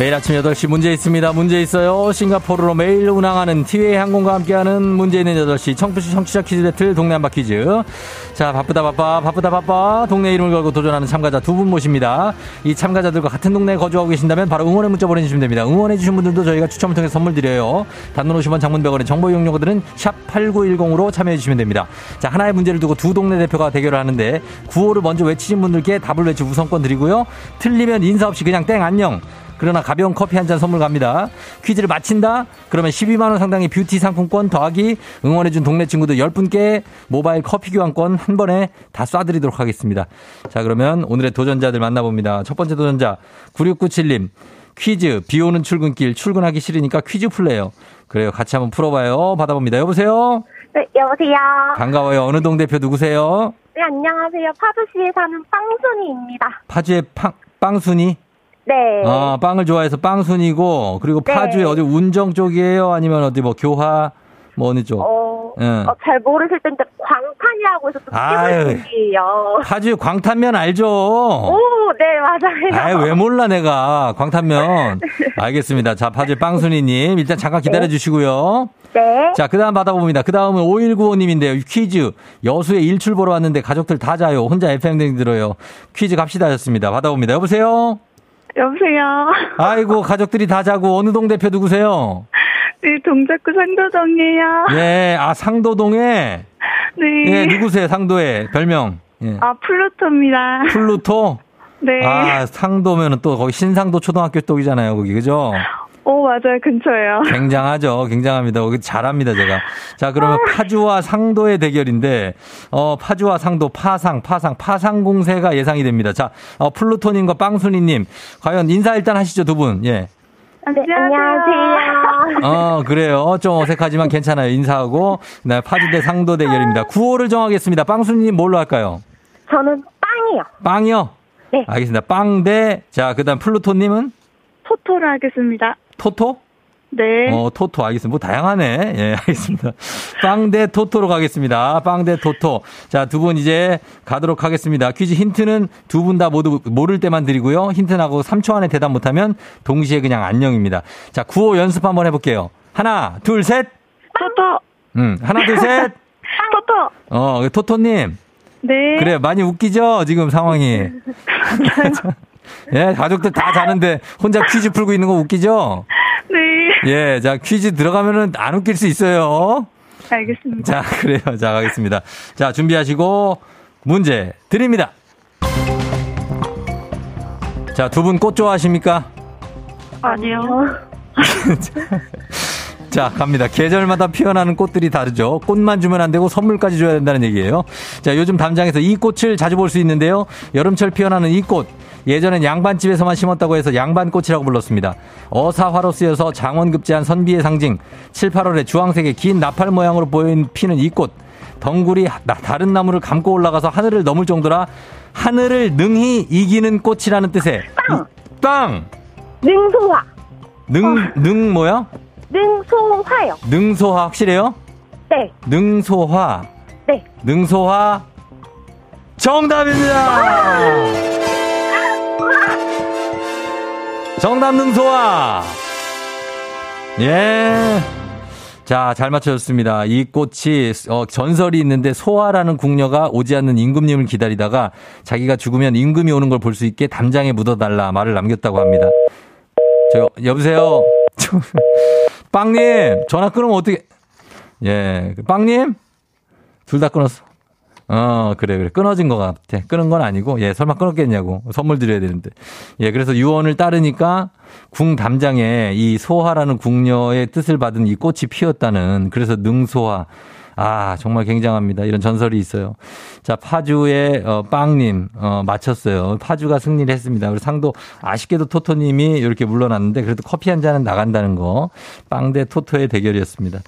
매일 아침 8시 문제 있습니다. 문제 있어요. 싱가포르로 매일 운항하는 티웨이 항공과 함께하는 문제 있는 8시 청푸시 청취자 퀴즈 배틀 동네 한바 퀴즈. 자, 바쁘다 바빠, 바쁘다 바빠. 동네 이름을 걸고 도전하는 참가자 두 분 모십니다. 이 참가자들과 같은 동네에 거주하고 계신다면 바로 응원의 문자 보내주시면 됩니다. 응원해주신 분들도 저희가 추첨을 통해 선물 드려요. 단문 50원 장문병원의 정보 이용료들은 샵8910으로 참여해주시면 됩니다. 자, 하나의 문제를 두고 두 동네 대표가 대결을 하는데 구호를 먼저 외치신 분들께 답을 외치 우선권 드리고요. 틀리면 인사 없이 그냥 땡 안녕. 그러나 가벼운 커피 한 잔 선물 갑니다. 퀴즈를 마친다? 그러면 12만원 상당의 뷰티 상품권 더하기 응원해준 동네 친구들 10분께 모바일 커피 교환권 한 번에 다 쏴드리도록 하겠습니다. 자, 그러면 오늘의 도전자들 만나봅니다. 첫 번째 도전자 9697님. 퀴즈, 비 오는 출근길, 출근하기 싫으니까 퀴즈 풀래요. 그래요. 같이 한번 풀어봐요. 받아봅니다. 여보세요? 네, 여보세요? 반가워요. 어느 동 대표 누구세요? 네, 안녕하세요. 파주시에 사는 빵순이입니다. 파주의 빵, 빵순이? 네. 아, 빵을 좋아해서 빵순이고, 그리고 네. 파주에 어디 운정 쪽이에요? 아니면 어디 뭐 교화, 뭐 어느 쪽? 어, 응. 어, 잘 모르실 텐데 광탄이라고 해서 또아이에요 파주 광탄면 알죠? 오, 네, 맞아요. 아유, 왜 몰라 내가. 광탄면. 알겠습니다. 자, 파주 빵순이님 일단 잠깐 기다려 네. 주시고요. 네. 자, 그 다음 받아봅니다. 그 다음은 5195님인데요. 퀴즈. 여수에 일출 보러 왔는데 가족들 다 자요. 혼자 FM등 들어요. 퀴즈 갑시다 하셨습니다. 받아봅니다. 여보세요? 여보세요? 아이고, 가족들이 다 자고 어느 동 대표 누구세요? 네, 동작구 상도동이에요. 예, 아, 상도동에? 네. 예, 누구세요, 상도에? 별명. 예. 아, 플루토입니다. 플루토? 네. 아, 상도면은 또 거기 신상도 초등학교 쪽이잖아요, 거기, 그죠? 오, 맞아요. 근처에요. 굉장하죠. 굉장합니다. 잘합니다, 제가. 자, 그러면 파주와 상도의 대결인데, 어, 파주와 상도, 파상, 파상, 파상 공세가 예상이 됩니다. 자, 어, 플루토님과 빵순이님, 과연 인사 일단 하시죠, 두 분. 예. 네, 안녕하세요. 어, 그래요. 좀 어색하지만 괜찮아요. 인사하고. 네, 파주 대 상도 대결입니다. 구호를 정하겠습니다. 빵순이님 뭘로 할까요? 저는 빵이요. 빵이요? 네. 알겠습니다. 빵 대, 자, 그 다음 플루토님은? 토토를 하겠습니다. 토토? 네. 어, 토토, 알겠습니다. 뭐, 다양하네. 예, 알겠습니다. 빵 대 토토로 가겠습니다. 빵 대 토토. 자, 두 분 이제 가도록 하겠습니다. 퀴즈 힌트는 두 분 다 모두 모를 때만 드리고요. 힌트 나고 3초 안에 대답 못 하면 동시에 그냥 안녕입니다. 자, 구호 연습 한번 해 볼게요. 하나, 둘, 셋. 토토. 음, 하나, 둘, 셋. 토토. 어, 토토 님. 네. 그래, 많이 웃기죠? 지금 상황이. 예, 가족들 다 자는데 혼자 퀴즈 풀고 있는 거 웃기죠? 네. 예, 자, 퀴즈 들어가면은 안 웃길 수 있어요. 알겠습니다. 자, 그래요. 자, 가겠습니다. 자, 준비하시고 문제 드립니다. 자, 두 분 꽃 좋아하십니까? 아니요. 자, 갑니다. 계절마다 피어나는 꽃들이 다르죠. 꽃만 주면 안 되고 선물까지 줘야 된다는 얘기예요. 자, 요즘 담장에서 이 꽃을 자주 볼 수 있는데요. 여름철 피어나는 이 꽃. 예전엔 양반집에서만 심었다고 해서 양반꽃이라고 불렀습니다. 어사화로 쓰여서 장원급제한 선비의 상징. 7, 8월에 주황색의 긴 나팔 모양으로 보이는 피는 이 꽃. 덩굴이 다른 나무를 감고 올라가서 하늘을 넘을 정도라 하늘을 능히 이기는 꽃이라는 뜻의 빵! 빵! 능소화. 능, 능 뭐야? 능소화요. 능소화 확실해요? 네. 능소화. 네. 능소화. 정답입니다! 정답 능소화! 예. 자, 잘 맞춰졌습니다. 이 꽃이 어, 전설이 있는데 소화라는 궁녀가 오지 않는 임금님을 기다리다가 자기가 죽으면 임금이 오는 걸 볼 수 있게 담장에 묻어달라 말을 남겼다고 합니다. 저 여보세요. 빵님 전화 끊으면 어떻게? 예, 빵님 둘 다 끊었어. 어, 그래, 그래. 끊어진 것 같아. 끊은 건 아니고, 예, 설마 끊었겠냐고. 선물 드려야 되는데. 예, 그래서 유언을 따르니까 궁 담장에 이 소화라는 궁녀의 뜻을 받은 이 꽃이 피었다는, 그래서 능소화. 아, 정말 굉장합니다. 이런 전설이 있어요. 자, 파주의 어, 빵님 어, 맞췄어요. 파주가 승리를 했습니다. 그리고 상도 아쉽게도 토토님이 이렇게 물러났는데 그래도 커피 한 잔은 나간다는 거. 빵 대 토토의 대결이었습니다.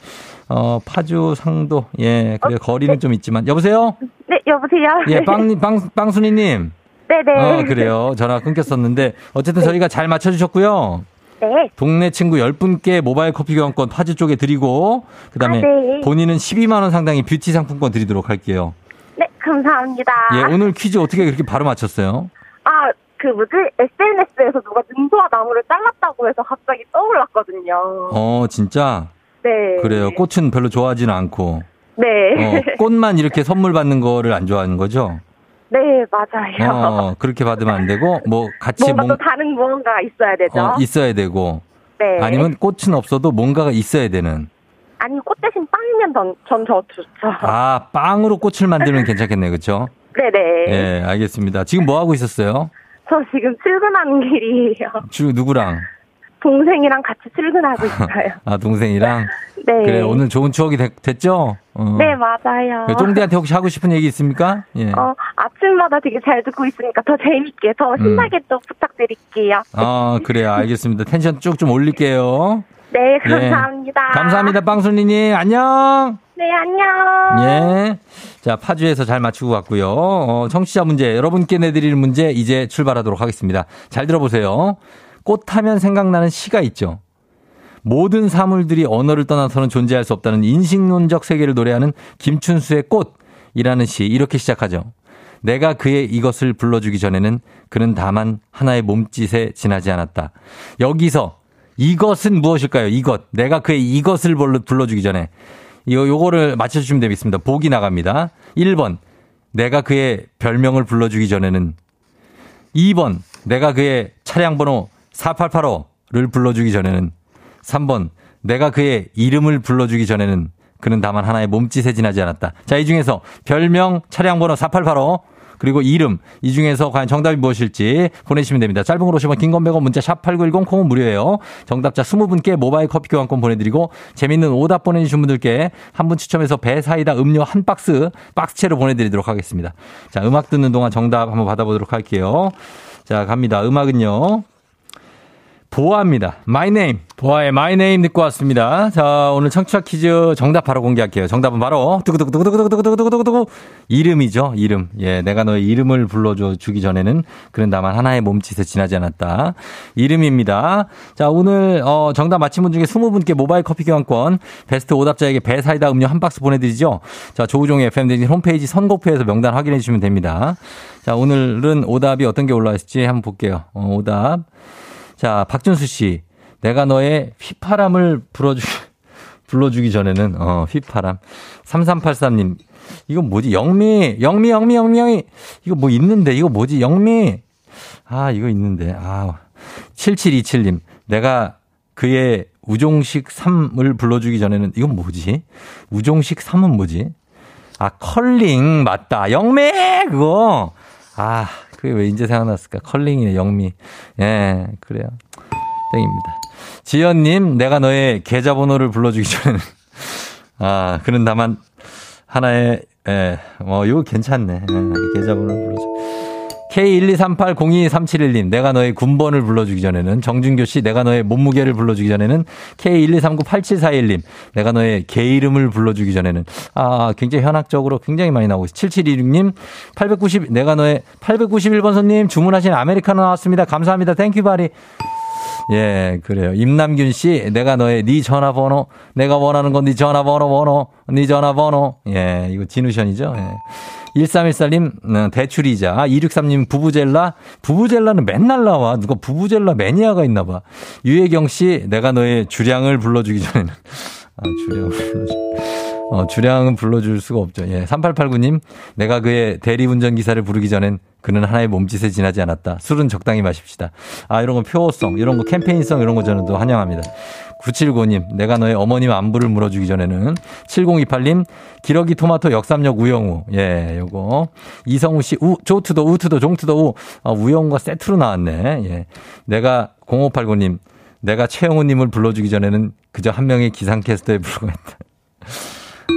어, 파주 상도 예, 그래 어, 거리는 네. 좀 있지만 여보세요? 네, 여보세요. 예, 빵님 빵 빵순이님. 네네. 어, 그래요. 전화 끊겼었는데 어쨌든 네. 저희가 잘 맞춰주셨고요. 네. 동네 친구 10분께 모바일 커피 교환권 파주 쪽에 드리고 그다음에 아, 네. 본인은 12만 원 상당의 뷰티 상품권 드리도록 할게요. 네, 감사합니다. 예, 오늘 퀴즈 어떻게 그렇게 바로 맞췄어요? 아, 그 뭐지? SNS에서 누가 능소와 나무를 잘랐다고 해서 갑자기 떠올랐거든요. 어, 진짜? 네. 그래요. 꽃은 별로 좋아하지는 않고. 네. 어, 꽃만 이렇게 선물 받는 거를 안 좋아하는 거죠? 네, 맞아요. 어, 그렇게 받으면 안 되고, 뭐, 같이 뭔가 몽... 또 다른 무언가가 있어야 되죠. 어, 있어야 되고. 네. 아니면 꽃은 없어도 뭔가가 있어야 되는. 아니, 꽃 대신 빵이면 전, 전저 좋죠. 아, 빵으로 꽃을 만들면 괜찮겠네요. 그쵸? 네네. 예, 알겠습니다. 지금 뭐 하고 있었어요? 저 지금 출근하는 길이에요. 주 누구랑? 동생이랑 같이 출근하고 있어요. 아, 동생이랑? 네. 그래, 오늘 좋은 추억이 되, 됐죠? 어. 네, 맞아요. 쫑디한테 혹시 하고 싶은 얘기 있습니까? 예. 어, 아침마다 되게 잘 듣고 있으니까 더 재밌게, 더 음. 신나게 음. 또 부탁드릴게요. 아, 그래요. 알겠습니다. 텐션 쭉 좀 올릴게요. 네, 감사합니다. 예. 감사합니다, 빵순이님. 안녕! 네, 안녕! 예. 자, 파주에서 잘 맞추고 갔고요. 어, 청취자 문제, 여러분께 내드릴 문제 이제 출발하도록 하겠습니다. 잘 들어보세요. 꽃하면 생각나는 시가 있죠. 모든 사물들이 언어를 떠나서는 존재할 수 없다는 인식론적 세계를 노래하는 김춘수의 꽃이라는 시 이렇게 시작하죠. 내가 그의 이것을 불러주기 전에는 그는 다만 하나의 몸짓에 지나지 않았다. 여기서 이것은 무엇일까요? 이것. 내가 그의 이것을 불러주기 전에. 요, 요거를 맞춰주시면 되겠습니다. 보기 나갑니다. 1번. 내가 그의 별명을 불러주기 전에는 2번. 내가 그의 차량 번호 4885를 불러주기 전에는 3번 내가 그의 이름을 불러주기 전에는 그는 다만 하나의 몸짓에 지나지 않았다. 자, 이 중에서 별명, 차량 번호 4885 그리고 이름 이 중에서 과연 정답이 무엇일지 보내시면 됩니다. 짧은 걸 오시면 긴건 100원 문자 샵 8910 콩은 무료예요. 정답자 20분께 모바일 커피 교환권 보내드리고 재밌는 오답 보내주신 분들께 한 분 추첨해서 배 사이다 음료 한 박스 박스채로 보내드리도록 하겠습니다. 자 음악 듣는 동안 정답 한번 받아보도록 할게요. 자 갑니다. 음악은요. 보아입니다. My Name. 보아의 My Name 듣고 왔습니다. 자, 오늘 청취자 퀴즈 정답 바로 공개할게요. 정답은 바로 두구두구두구두구두구두구두구두구. 이름이죠. 이름. 예, 내가 너의 이름을 불러줘 주기 전에는 그런 다만 하나의 몸짓에 지나지 않았다. 이름입니다. 자, 오늘 어, 정답 맞힌 분 중에 스무 분께 모바일 커피 교환권 베스트 오답자에게 배사이다 음료 한 박스 보내드리죠. 자, 조우종의 FM 대진 홈페이지 선곡표에서 명단 확인해 주시면 됩니다. 자, 오늘은 오답이 어떤 게 올라왔을지 한번 볼게요. 어, 오답. 자, 박준수 씨. 내가 너의 휘파람을 불어주, 불러주기 전에는, 어, 휘파람. 3383님. 이거 뭐지? 영미, 영미, 영미, 영미, 영미. 이거 뭐 있는데, 이거 뭐지? 영미. 아, 이거 있는데. 아. 7727님. 내가 그의 우종식 3을 불러주기 전에는, 이건 뭐지? 우종식 3은 뭐지? 아, 컬링, 맞다. 영미! 그거. 아, 그게 왜 이제 생각났을까? 컬링이네, 영미. 예, 그래요. 땡입니다. 지연님, 내가 너의 계좌번호를 불러주기 전에는, 아, 그는 다만 하나의, 예, 뭐, 이거 괜찮네. 예, 계좌번호를 불러줘. K123802371님, 내가 너의 군번을 불러주기 전에는, 정준교 씨, 내가 너의 몸무게를 불러주기 전에는, K123987411님, 내가 너의 개 이름을 불러주기 전에는, 아, 굉장히 현학적으로 굉장히 많이 나오고 있어요. 7726님, 890, 내가 너의 891번 손님, 주문하신 아메리카노 나왔습니다. 감사합니다. thank you very. 예, 그래요. 임남균 씨, 내가 너의 네 전화번호, 내가 원하는 건 네 전화번호, 번호, 네 전화번호. 예, 이거 진우션이죠. 예. 1314님, 어, 대출이자. 263님, 부부젤라. 부부젤라는 맨날 나와. 누가 부부젤라 매니아가 있나 봐. 유혜경 씨, 내가 너의 주량을 불러주기 전에는. 아, 주량을 불러주 어, 주량은 불러줄 수가 없죠. 예. 3889님, 내가 그의 대리운전 기사를 부르기 전엔 그는 하나의 몸짓에 지나지 않았다. 술은 적당히 마십시다. 아, 이런 거 표어성, 이런 거 캠페인성, 이런 거 저는 또 환영합니다. 9795님, 내가 너의 어머님 안부를 물어주기 전에는 7028님, 기러기 토마토 역삼역 우영우. 예, 요거. 이성우 씨, 우, 조투도, 우투도, 종투도, 우. 아, 우영우가 세트로 나왔네. 예. 내가 0589님, 내가 최영우님을 불러주기 전에는 그저 한 명의 기상캐스터에 불과했다.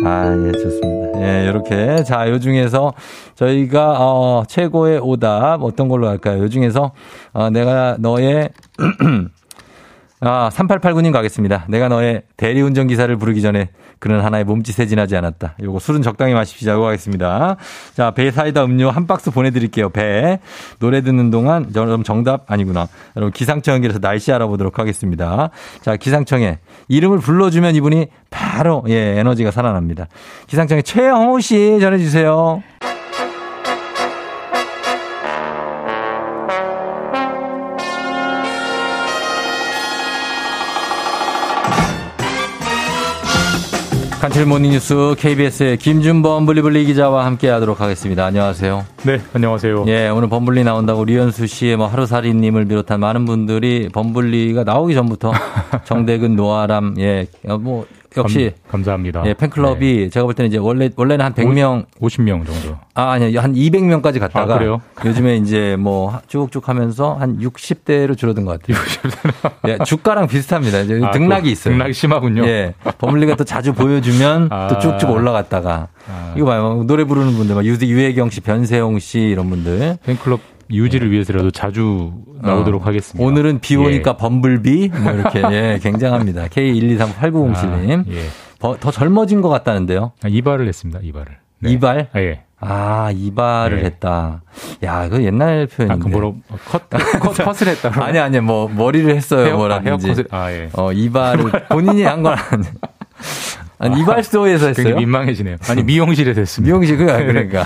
아, 예, 좋습니다. 예, 요렇게. 자, 요 중에서 저희가, 어, 최고의 오답 어떤 걸로 할까요? 요 중에서, 어, 내가 너의, 아, 3889님 가겠습니다. 내가 너의 대리운전 기사를 부르기 전에 그는 하나의 몸짓에 지나지 않았다. 요거 술은 적당히 마십시오. 하겠습니다. 자, 배 사이다 음료 한 박스 보내드릴게요. 배. 노래 듣는 동안 여러분 정답 아니구나. 여러분 기상청 연결해서 날씨 알아보도록 하겠습니다. 자, 기상청에 이름을 불러주면 이분이 바로 예 에너지가 살아납니다. 기상청에 최영호 씨 전해주세요. 간추 모닝뉴스 KBS의 김준범 블리블리 기자와 함께 하도록 하겠습니다. 안녕하세요. 네, 안녕하세요. 예, 오늘 범블리 나온다고 리현수 씨의 뭐 하루살이님을 비롯한 많은 분들이 범블리가 나오기 전부터 정대근, 노아람, 예, 뭐 역시 감, 사합니다 예, 팬클럽이 네. 제가 볼 때는 이제 원래 원래는 한 100명, 5 0명 정도. 아, 아니요. 한 200명까지 갔다가 아, 요즘에 이제 뭐 쭉쭉 하면서 한 60대로 줄어든 것 같아요. 60대. 예, 주가랑 비슷합니다. 이제 아, 등락이 있어요. 등락이 심하군요. 예. 버물리가 또 자주 보여주면 아. 또 쭉쭉 올라갔다가 아. 이거 봐요. 노래 부르는 분들 막 유혜경 씨, 변세용 씨 이런 분들 팬클럽 유지를 예. 위해서라도 자주 나오도록 어. 하겠습니다. 오늘은 비 오니까 예. 범블비 뭐 이렇게 예, 굉장합니다. K1238907님. 아, 예. 더 젊어진 것 같다는데요. 아, 이발을 했습니다. 이발을. 네. 이발? 아, 예. 아, 이발을 네. 했다. 야, 그 옛날 표현인데. 아, 그 뭐로 컷, 컷 컷을 했다. 아니 아니 뭐 머리를 했어요, 헤어, 뭐라든지. 아, 헤어컷을 아, 예. 어, 이발을 본인이 한 건 아니. 아니, 이발소에서 했어요? 민망해지네요. 아니, 미용실에서 했습니다. 미용실, 그, 그러니까.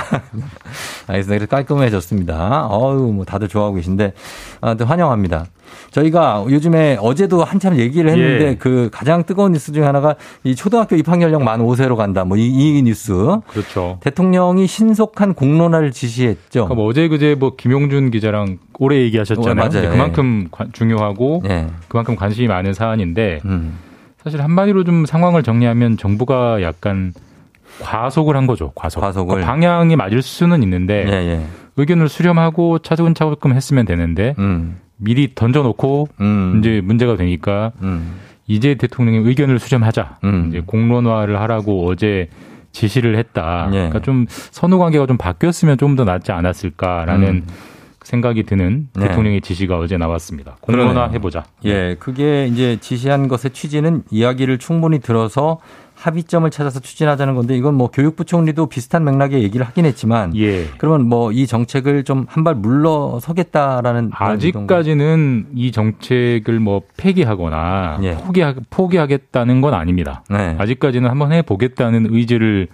알겠습니다. 그래서 깔끔해졌습니다. 어유 뭐 다들 좋아하고 계신데, 아, 환영합니다. 저희가 요즘에 어제도 한참 얘기를 했는데 예. 그 가장 뜨거운 뉴스 중에 하나가 이 초등학교 입학 연령 만 5세로 간다. 뭐이 이 뉴스. 그렇죠. 대통령이 신속한 공론화를 지시했죠. 그럼 어제 그제 뭐 김용준 기자랑 오래 얘기하셨잖아요. 어, 맞아요. 그만큼 예. 중요하고 예. 그만큼 관심이 많은 사안인데 음. 사실 한마디로 좀 상황을 정리하면 정부가 약간 과속을 한 거죠. 과속. 과속을. 그러니까 방향이 맞을 수는 있는데 예, 예. 의견을 수렴하고 차근차근 했으면 되는데 음. 미리 던져놓고 음. 이제 문제가 되니까 음. 이제 대통령의 의견을 수렴하자. 음. 이제 공론화를 하라고 어제 지시를 했다. 예. 그러니까 좀 선후 관계가 좀 바뀌었으면 좀 더 낫지 않았을까라는 음. 생각이 드는 네. 대통령의 지시가 어제 나왔습니다. 공론화 해보자. 예, 그게 이제 지시한 것의 취지는 이야기를 충분히 들어서 합의점을 찾아서 추진하자는 건데 이건 뭐 교육부 총리도 비슷한 맥락의 얘기를 하긴 했지만 예. 그러면 뭐 이 정책을 좀 한 발 물러서겠다라는 아직까지는 이 정책을 뭐 폐기하거나 예. 포기하, 포기하겠다는 건 아닙니다. 네. 아직까지는 한번 해보겠다는 의지를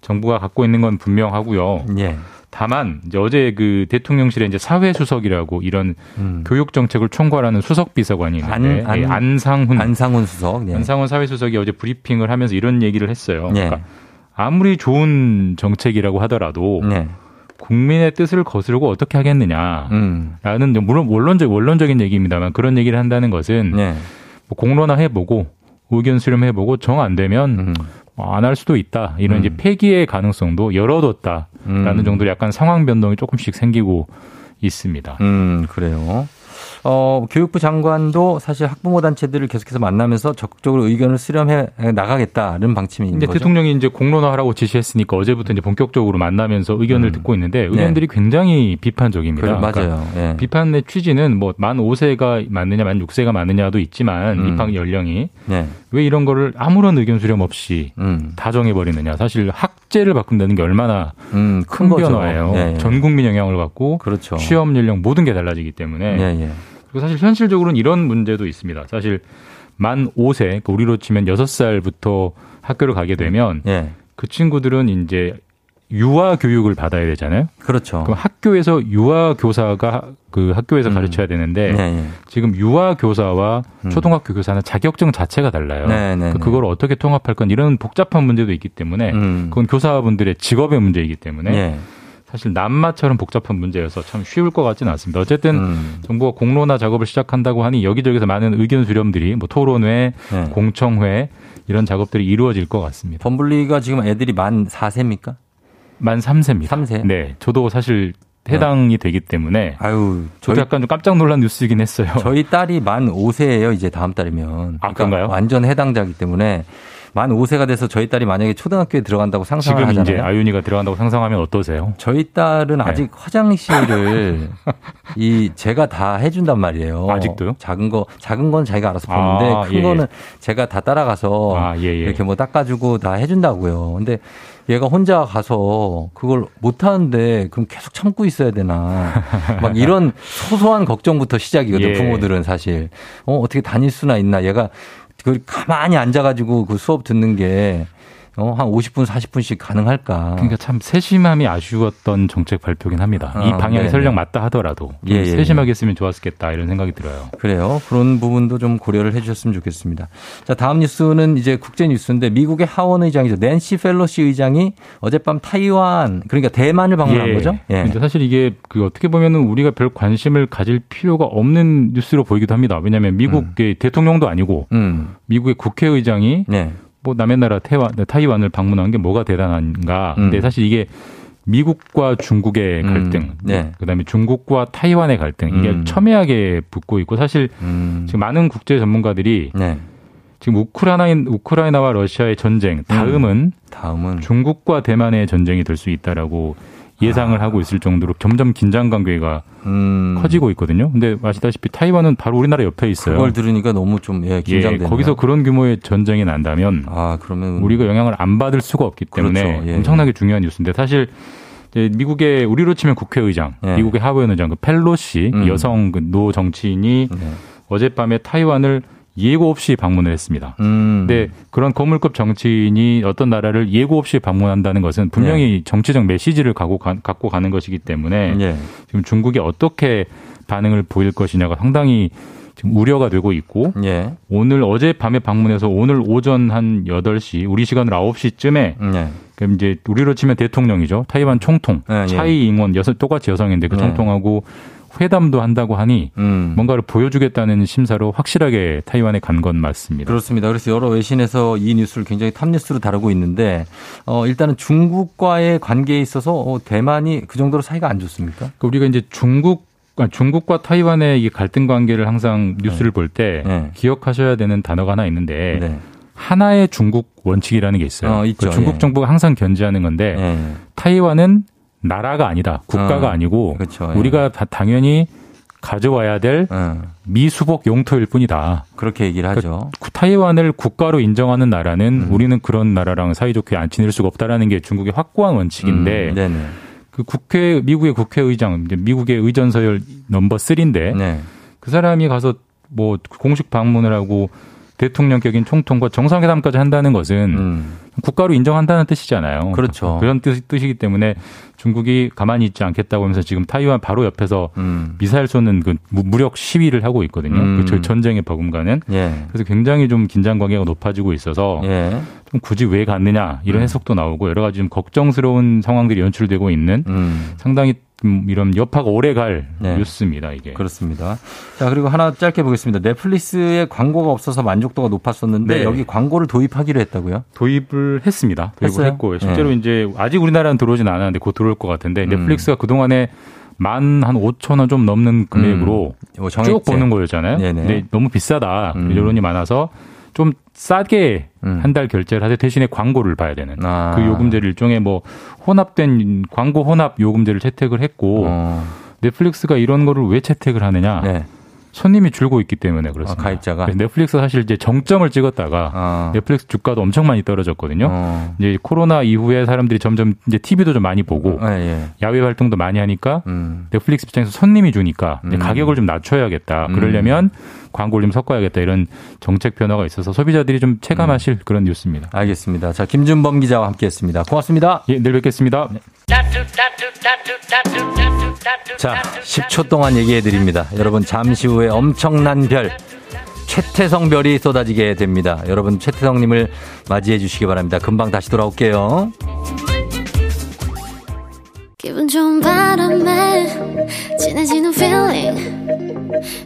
정부가 갖고 있는 건 분명하고요. 예. 다만 이제 어제 그 대통령실에 이제 사회수석이라고 이런 음. 교육 정책을 총괄하는 수석 비서관이 있는데 안, 예, 안, 상훈 안상훈 수석 네. 안상훈 사회수석이 어제 브리핑을 하면서 이런 얘기를 했어요. 네. 그러니까 아무리 좋은 정책이라고 하더라도 네. 국민의 뜻을 거스르고 어떻게 하겠느냐라는 음. 물론 원론적 원론적인 얘기입니다만 그런 얘기를 한다는 것은 네. 뭐 공론화 해보고 의견 수렴해보고 정 안 되면 음. 뭐 안할 수도 있다. 이런 음. 이제 폐기의 가능성도 열어뒀다라는 음. 정도로 약간 상황 변동이 조금씩 생기고 있습니다. 음, 그래요. 어, 교육부 장관도 사실 학부모 단체들을 계속해서 만나면서 적극적으로 의견을 수렴해 나가겠다는 방침이 있는 거죠. 대통령이 이제 공론화하라고 지시했으니까 어제부터 이제 본격적으로 만나면서 의견을 음. 듣고 있는데 의견들이 네. 굉장히 비판적입니다. 그래, 맞아요. 그러니까 네. 비판의 취지는 뭐 만 5세가 맞느냐 만 6세가 맞느냐도 있지만 음. 입학 연령이 네. 왜 이런 거를 아무런 의견 수렴 없이 음. 다 정해버리느냐. 사실 학제를 바꾼다는 게 얼마나 음, 큰, 큰 변화예요. 예, 예. 전 국민 영향을 받고 그렇죠. 취업 연령 모든 게 달라지기 때문에 예, 예. 그리고 사실 현실적으로는 이런 문제도 있습니다. 사실 만 5세, 그러니까 우리로 치면 6살부터 학교를 가게 되면 예. 그 친구들은 이제 유아 교육을 받아야 되잖아요. 그렇죠. 그럼 학교에서 유아 교사가 그 학교에서 음. 가르쳐야 되는데 네, 네. 지금 유아 교사와 음. 초등학교 교사는 자격증 자체가 달라요. 네, 네, 네. 그걸 어떻게 통합할 건 이런 복잡한 문제도 있기 때문에 음. 그건 교사분들의 직업의 문제이기 때문에 네. 사실 남마처럼 복잡한 문제여서 참 쉬울 것 같지는 않습니다. 어쨌든 음. 정부가 공론화 작업을 시작한다고 하니 여기저기서 많은 의견 수렴들이 뭐 토론회, 네. 공청회 이런 작업들이 이루어질 것 같습니다. 범블리가 지금 애들이 만 4세입니까? 만 3세입니다. 3세? 네. 저도 사실 해당이 네. 되기 때문에 아유, 저도 저희, 약간 좀 깜짝 놀란 뉴스이긴 했어요. 저희 딸이 만 5세예요. 이제 다음 달이면. 아, 그러니까 그런가요? 완전 해당자이기 때문에 만 5세가 돼서 저희 딸이 만약에 초등학교에 들어간다고 상상을 지금 하잖아요. 이제 아윤이가 들어간다고 상상하면 어떠세요? 저희 딸은 네. 아직 화장실을 이 제가 다 해준단 말이에요. 아직도요? 작은 거 작은 건 자기가 알아서 보는데 아, 큰 예, 거는 예. 제가 다 따라가서 아, 예, 예. 이렇게 뭐 닦아주고 다 해준다고요. 근데 얘가 혼자 가서 그걸 못 하는데 그럼 계속 참고 있어야 되나 막 이런 소소한 걱정부터 시작이거든 예. 부모들은 사실 어 어떻게 다닐 수나 있나 얘가 그 가만히 앉아가지고 그 수업 듣는 게 어, 한 50분, 40분씩 가능할까. 그러니까 참 세심함이 아쉬웠던 정책 발표긴 합니다. 아, 이 방향이 네네. 설령 맞다 하더라도 예, 예, 세심하게 했으면 좋았겠다 이런 생각이 들어요. 그래요. 그런 부분도 좀 고려를 해 주셨으면 좋겠습니다. 자, 다음 뉴스는 이제 국제 뉴스인데 미국의 하원 의장이죠. 낸시 펠로시 의장이 어젯밤 타이완 그러니까 대만을 방문한 예. 거죠. 예. 사실 이게 그 어떻게 보면은 우리가 별 관심을 가질 필요가 없는 뉴스로 보이기도 합니다. 왜냐하면 미국의 음. 대통령도 아니고 음. 미국의 국회의장이 네. 뭐 남의 나라 태완, 타이완을 방문한 게 뭐가 대단한가. 음. 근데 사실 이게 미국과 중국의 음. 갈등, 음, 네. 그다음에 중국과 타이완의 갈등 이게 음. 첨예하게 붙고 있고 사실 음. 지금 많은 국제 전문가들이 네. 지금 우크라이나 우크라이나와 러시아의 전쟁 다음은 음. 다음은 중국과 대만의 전쟁이 될 수 있다라고 예상을 아. 하고 있을 정도로 점점 긴장 관계가 음. 커지고 있거든요. 근데 아시다시피 타이완은 바로 우리나라 옆에 있어요. 그걸 들으니까 너무 좀 예, 긴장되네요. 예, 거기서 그런 규모의 전쟁이 난다면 아, 그러면 우리가 영향을 안 받을 수가 없기 때문에 그렇죠. 예. 엄청나게 중요한 뉴스인데 사실 미국의 우리로 치면 국회의장, 예. 미국의 하원 의장 그 펠로시 음. 여성 그노 정치인이 네. 어젯밤에 타이완을 예고 없이 방문을 했습니다. 음. 근데 그런 거물급 정치인이 어떤 나라를 예고 없이 방문한다는 것은 분명히 예. 정치적 메시지를 갖고, 가, 갖고 가는 것이기 때문에 예. 지금 중국이 어떻게 반응을 보일 것이냐가 상당히 지금 우려가 되고 있고 예. 오늘 어젯밤에 방문해서 오늘 오전 한 8시 우리 시간으로 9시쯤에 예. 그럼 이제 우리로 치면 대통령이죠. 타이완 총통 예, 예. 차이 잉원 여성 똑같이 여성인데 그 예. 총통하고 회담도 한다고 하니 음. 뭔가를 보여주겠다는 심사로 확실하게 타이완에 간 건 맞습니다. 그렇습니다. 그래서 여러 외신에서 이 뉴스를 굉장히 탑뉴스로 다루고 있는데 어, 일단은 중국과의 관계에 있어서 어, 대만이 그 정도로 사이가 안 좋습니까? 그러니까 우리가 이제 중국 그러니까 중국과 타이완의 이 갈등 관계를 항상 뉴스를 네. 볼때 네. 기억하셔야 되는 단어가 하나 있는데 네. 하나의 중국 원칙이라는 게 있어요. 어, 있죠. 그 중국 예. 정부가 항상 견지하는 건데 예. 타이완은 나라가 아니다. 국가가 어, 아니고 그렇죠. 우리가 당연히 가져와야 될 어. 미수복 용토일 뿐이다. 그렇게 얘기를 그러니까 하죠. 그러니까 타이완을 국가로 인정하는 나라는 음. 우리는 그런 나라랑 사이좋게 안 지낼 수가 없다라는 게 중국의 확고한 원칙인데 음, 그 국회 미국의 국회의장 미국의 의전서열 넘버 3인데 네. 그 사람이 가서 뭐 공식 방문을 하고 대통령격인 총통과 정상회담까지 한다는 것은 음. 국가로 인정한다는 뜻이잖아요. 그렇죠. 그런 뜻, 뜻이기 때문에 중국이 가만히 있지 않겠다고 하면서 지금 타이완 바로 옆에서 음. 미사일 쏘는 그 무력 시위를 하고 있거든요. 음. 그 전쟁의 버금가는. 예. 그래서 굉장히 좀 긴장 관계가 높아지고 있어서 예. 좀 굳이 왜 갔느냐 이런 음. 해석도 나오고 여러 가지 좀 걱정스러운 상황들이 연출되고 있는 음. 상당히 이런 여파가 오래 갈 네. 뉴스입니다, 이게. 그렇습니다. 자, 그리고 하나 짧게 보겠습니다. 넷플릭스에 광고가 없어서 만족도가 높았었는데 네. 여기 광고를 도입하기로 했다고요? 도입을 했습니다. 도입을 했고 실제로 네. 이제 아직 우리나라는 들어오진 않았는데 곧 들어올 것 같은데 음. 넷플릭스가 그동안에 만한 5천 원 좀 넘는 금액으로 음. 쭉 보는 거였잖아요. 네네. 근데 너무 비싸다. 음. 여론이 많아서 좀 싸게 음. 한달 결제를 하되 대신에 광고를 봐야 되는 아. 그 요금제를 일종의 뭐 혼합된 광고 혼합 요금제를 채택을 했고 어. 넷플릭스가 이런 거를 왜 채택을 하느냐? 네. 손님이 줄고 있기 때문에 그렇습니다. 아, 가입자가 넷플릭스 사실 이제 정점을 찍었다가 아. 넷플릭스 주가도 엄청 많이 떨어졌거든요. 어. 이제 코로나 이후에 사람들이 점점 이제 TV도 좀 많이 보고 아, 예. 야외 활동도 많이 하니까 음. 넷플릭스 입장에서 손님이 주니까 음. 가격을 좀 낮춰야겠다. 음. 그러려면 광고 를 좀 섞어야겠다 이런 정책 변화가 있어서 소비자들이 좀 체감하실 음. 그런 뉴스입니다. 알겠습니다. 자 김준범 기자와 함께했습니다. 고맙습니다. 예, 내일 뵙겠습니다. 네. 자, 10초 동안 얘기해 드립니다. 여러분 잠시 후에 엄청난 별 최태성 별이 쏟아지게 됩니다. 여러분 최태성님을 맞이해 주시기 바랍니다. 금방 다시 돌아올게요. 기분 좋은 바람에 진해지는 feeling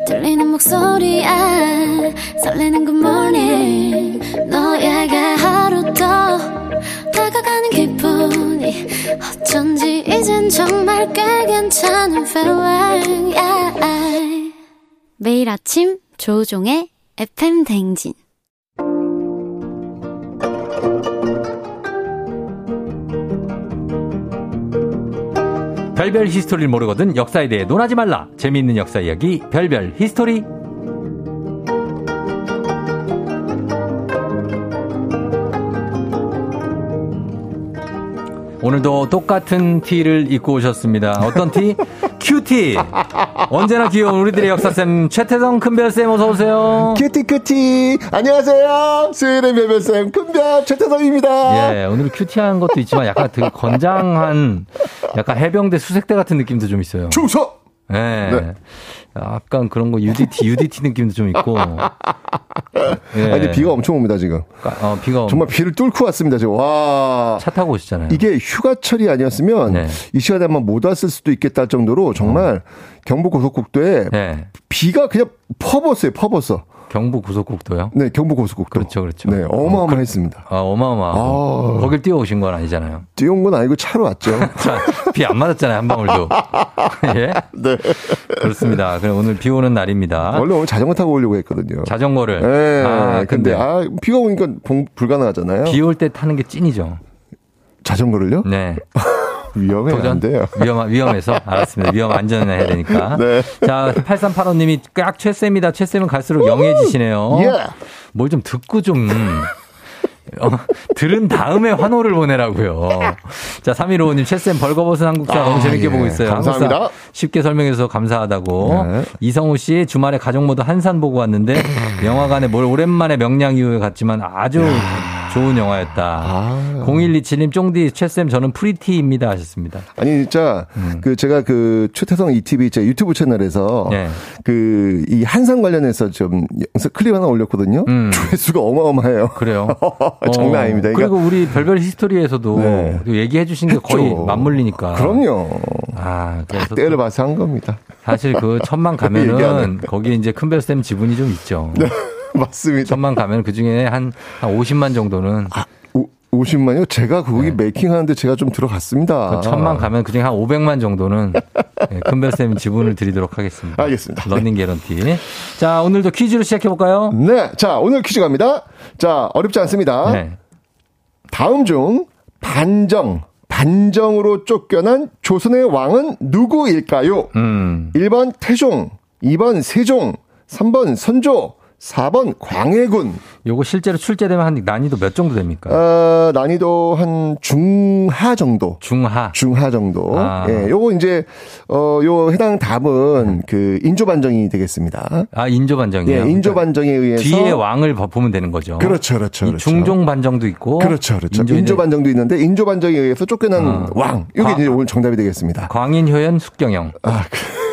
들리는 목소리에 설레는 good morning 너에게 하루 더 다가가는 기분이 어쩐지 이젠 정말 꽤 괜찮은 feeling yeah. 매일 아침 조종의 FM 댕진 별별 history를 모르거든 역사에 대해 논하지 말라. 재미있는 역사 이야기 별별 history. 오늘도 똑같은 티를 입고 오셨습니다. 어떤 티? cutie. 언제나 귀여운 우리들의 역사쌤 최태성 큰별쌤 어서 오세요. cutie cutie. 안녕하세요. 수요일의 별별쌤 큰별 최태성입니다. 예, 오늘 큐티한 것도 있지만 약간 되게 건장한 약간 해병대 수색대 같은 느낌도 좀 있어요. 충성. 네. 네. 약간 그런 거 UDT, UDT 느낌도 좀 있고. 예. 아니, 비가 엄청 옵니다, 지금. 어, 비가. 정말 비를 뚫고 왔습니다, 지금. 와. 차 타고 오시잖아요. 이게 휴가철이 아니었으면 네. 이 시간에 한번 못 왔을 수도 있겠다 할 정도로 정말 어. 경부 고속국도에 네. 비가 그냥 퍼붓어요, 퍼붓어. 경부 고속국도요? 네, 경부 고속국도. 그렇죠, 그렇죠. 네, 어마어마했습니다. 아, 어마어마. 아, 거길 뛰어오신 건 아니잖아요. 뛰어온 건 아니고 차로 왔죠. 비 안 맞았잖아요, 한 방울도. 예? 네. 그렇습니다. 그럼 오늘 비 오는 날입니다. 원래 오늘 자전거 타고 오려고 했거든요. 자전거를? 네. 아, 근데, 근데 아, 비가 오니까 불가능하잖아요. 비 올 때 타는 게 찐이죠. 자전거를요? 네. 위험해 도전? 안 돼요. 위험, 위험해서? 알았습니다. 위험 안전해야 되니까. 네. 자, 8385님이 깍 최쌤이다. 최쌤은 갈수록 영해지시네요. 예. 뭘 좀 듣고 좀. 어, 들은 다음에 환호를 보내라고요. 자, 3155님, 최쌤 벌거벗은 한국사 아, 너무 재밌게 예. 보고 있어요. 감사합니다. 쉽게 설명해서 감사하다고. 네. 이성우 씨, 주말에 가족 모두 한산 보고 왔는데, 영화관에 뭘 오랜만에 명량 이후에 갔지만 아주 좋은 영화였다. 아. 0127님 쫑디 최쌤 저는 pretty입니다 하셨습니다. 아니 진짜 음. 그 제가 그 최태성 ETV 제 유튜브 채널에서 네. 그이 한산 관련해서 좀 영상 클립 하나 올렸거든요. 음. 조회수가 어마어마해요. 그래요. 장난 어. 아닙니다. 그러니까. 그리고 우리 별별 history에서도 네. 얘기해 주신 게 거의 맞물리니까. 그럼요. 아, 그래서 때를 봐서 한 겁니다. 사실 그 천만 가면은 거기에 이제 큰별쌤 지분이 좀 있죠. 네. 맞습니다. 천만 가면 그 중에 한, 한 50만 정도는. 아, 50만요? 제가 거기 네. making 하는데 제가 좀 들어갔습니다. 그 천만 가면 그 중에 한 500만 정도는 네, 큰별쌤 지분을 드리도록 하겠습니다. 알겠습니다. 러닝 개런티. 자, 오늘도 퀴즈로 시작해볼까요? 네. 자, 오늘 퀴즈 갑니다. 자, 어렵지 않습니다. 네. 다음 중 반정, 반정으로 쫓겨난 조선의 왕은 누구일까요? 음. 1번 태종, 2번 세종, 3번 선조, 4번 광해군. 요거 실제로 출제되면 한 난이도 몇 정도 됩니까? 어, 난이도 한 중하 정도. 중하. 중하 정도. 아. 예, 요거 이제 어, 요 해당 답은 그 인조 반정이 되겠습니다. 아, 인조 반정이요? 예, 인조 반정에 의해서 뒤에 왕을 보면 되는 거죠. 그렇죠. 그렇죠. 그렇죠. 중종 반정도 있고 그렇죠. 그렇죠. 인조, 반정도 있는데 인조 반정에 의해서 쫓겨난 어. 왕. 이게 이제 오늘 정답이 되겠습니다. 광인, 효연, 숙경영. 아, 그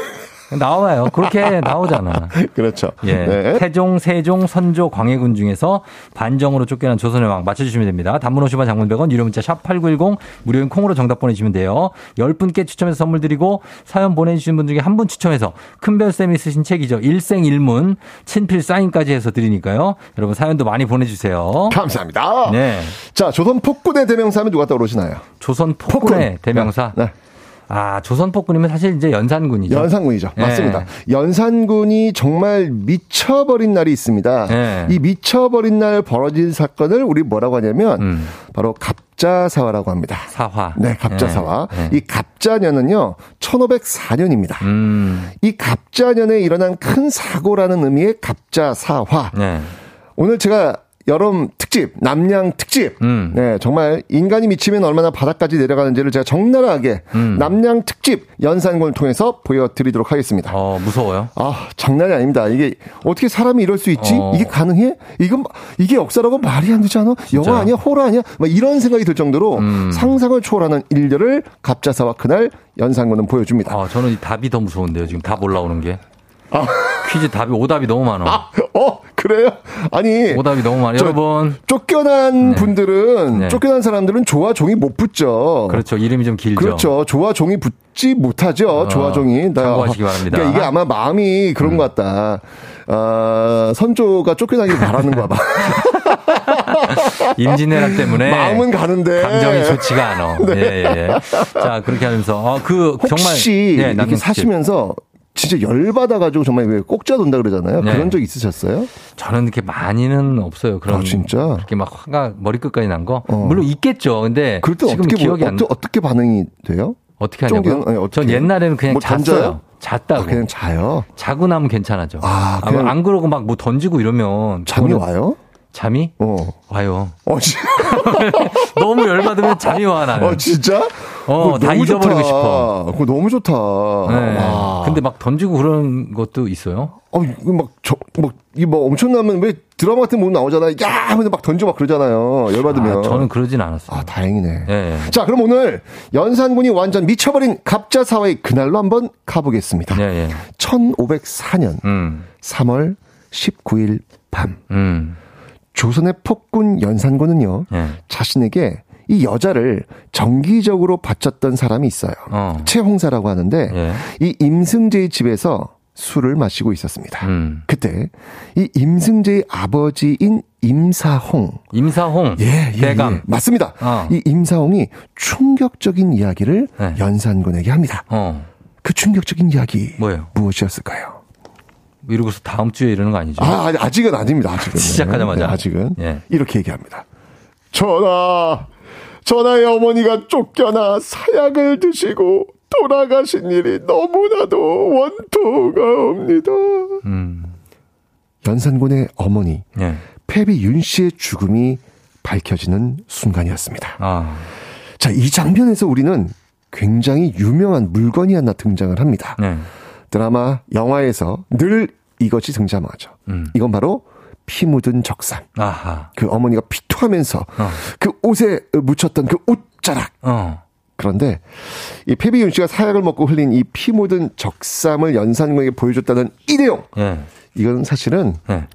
나와요. 그렇게 나오잖아. 그렇죠. 예. 네. 태종, 세종, 선조, 광해군 중에서 반정으로 쫓겨난 조선의 왕 맞춰주시면 됩니다. 단문 50원 장문 100원, 유료 문자 샵 8910, 무료인 콩으로 정답 보내주시면 돼요. 10분께 추첨해서 선물 드리고 사연 보내주신 분 중에 한 분 추첨해서 큰별쌤이 쓰신 책이죠. 일생일문, 친필 사인까지 해서 드리니까요. 여러분 사연도 많이 보내주세요. 감사합니다. 네. 자, 조선 폭군의 대명사 하면 누가 떠오르시나요? 조선 폭군의 폭군. 대명사? 네. 네. 아, 조선폭군이면 사실 이제 연산군이죠. 연산군이죠. 네. 맞습니다. 연산군이 정말 미쳐버린 날이 있습니다. 네. 이 미쳐버린 날 벌어진 사건을 우리 뭐라고 하냐면 음. 바로 갑자사화라고 합니다. 사화. 네, 갑자사화. 네. 이 갑자년은요, 1504년입니다. 음. 이 갑자년에 일어난 큰 사고라는 의미의 갑자사화. 네. 오늘 제가 여름 특집, 남양 특집. 음. 네, 정말 인간이 미치면 얼마나 바닥까지 내려가는지를 제가 적나라하게 음. 남양 특집 연산군을 통해서 보여드리도록 하겠습니다. 어, 무서워요? 아, 장난이 아닙니다. 이게 어떻게 사람이 이럴 수 있지? 어. 이게 가능해? 이건 이게 역사라고 말이 안 되지 않아? 진짜? 영화 아니야? 호러 아니야? 막 이런 생각이 들 정도로 음. 상상을 초월하는 일들을 갑자사와 그날 연산군은 보여줍니다. 아, 저는 이 답이 더 무서운데요. 지금 답 올라오는 게. 아. 퀴즈 답이 오답이 너무 많아. 아, 어, 그래요? 아니. 오답이 너무 많아. 여러분. 쫓겨난 네. 분들은, 네. 쫓겨난 사람들은 조와 종이 못 붙죠. 그렇죠. 이름이 좀 길죠. 그렇죠. 조와 종이 붙지 못하죠. 어, 조와 종이. 참고하시기 바랍니다. 그러니까 이게 아마 마음이 그런 음. 것 같다. 아, 선조가 쫓겨나길 바라는가 봐. 임진왜란 때문에 마음은 가는데 감정이 좋지가 않아. 네. 예, 예. 자 그렇게 하면서 어, 그 정말 혹시 예, 이렇게 사시면서 진짜 열받아가지고 정말 왜 꼭지가 돈다 그러잖아요. 네. 그런 적 있으셨어요? 저는 그렇게 많이는 없어요. 그런. 아, 진짜? 그렇게 막 화가 머리끝까지 난 거? 어. 물론 있겠죠. 근데. 그럴 때 어떻게, 기억이 뭐, 안... 어떻게, 어떻게 반응이 돼요? 어떻게 하냐고요? 아니, 전 옛날에는 그냥 뭐 잤어요. 잤다고. 아, 그냥 자요? 자고 나면 괜찮아져. 아, 아 그냥... 아, 안 그러고 막 뭐 던지고 이러면. 잠이 와요? 잠이? 어. 와요. 어, 너무 열받으면 잠이 와, 나는. 어, 진짜? 어, 다 잊어버리고 좋다. 싶어. 그거 너무 좋다. 네. 와. 근데 막 던지고 그런 것도 있어요? 어, 막, 저, 막, 이뭐 뭐 엄청나면 왜 드라마 같은 거 나오잖아요. 야! 하면서 막 던지고 막 그러잖아요. 열받으면. 아, 저는 그러진 않았어요. 아, 다행이네. 네. 자, 그럼 오늘 연산군이 완전 미쳐버린 갑자사와의 그날로 한번 가보겠습니다. 네, 네. 1504년 음. 3월 19일 밤. 음. 조선의 폭군 연산군은요, 네. 자신에게 이 여자를 정기적으로 바쳤던 사람이 있어요. 어. 최홍사라고 하는데, 예. 이 임승재의 집에서 술을 마시고 있었습니다. 음. 그때 이 임승재의 아버지인 임사홍. 임사홍. 예, 예 대감. 예. 맞습니다. 어. 이 임사홍이 충격적인 이야기를 네. 연산군에게 합니다. 어. 그 충격적인 이야기 뭐예요? 무엇이었을까요? 이러고서 다음 주에 이러는 거 아니죠? 아, 아직은 아닙니다. 아직은. 시작하자마자. 네, 아직은. 예. 이렇게 얘기합니다. 전하, 전하의 어머니가 쫓겨나 사약을 드시고 돌아가신 일이 너무나도 원토가 옵니다. 음. 연산군의 어머니, 예. 패비 윤 씨의 죽음이 밝혀지는 순간이었습니다. 아. 자, 이 장면에서 우리는 굉장히 유명한 물건이 하나 등장을 합니다. 네. 드라마, 영화에서 늘 이것이 등장하죠. 음. 이건 바로 피 묻은 적삼. 아하. 그 어머니가 피토하면서 어. 그 옷에 묻혔던 그 옷자락. 어. 그런데 이 페비윤 씨가 사약을 먹고 흘린 이 피 묻은 적삼을 연산군에게 보여줬다는 이 내용. 예. 이건 사실은 예.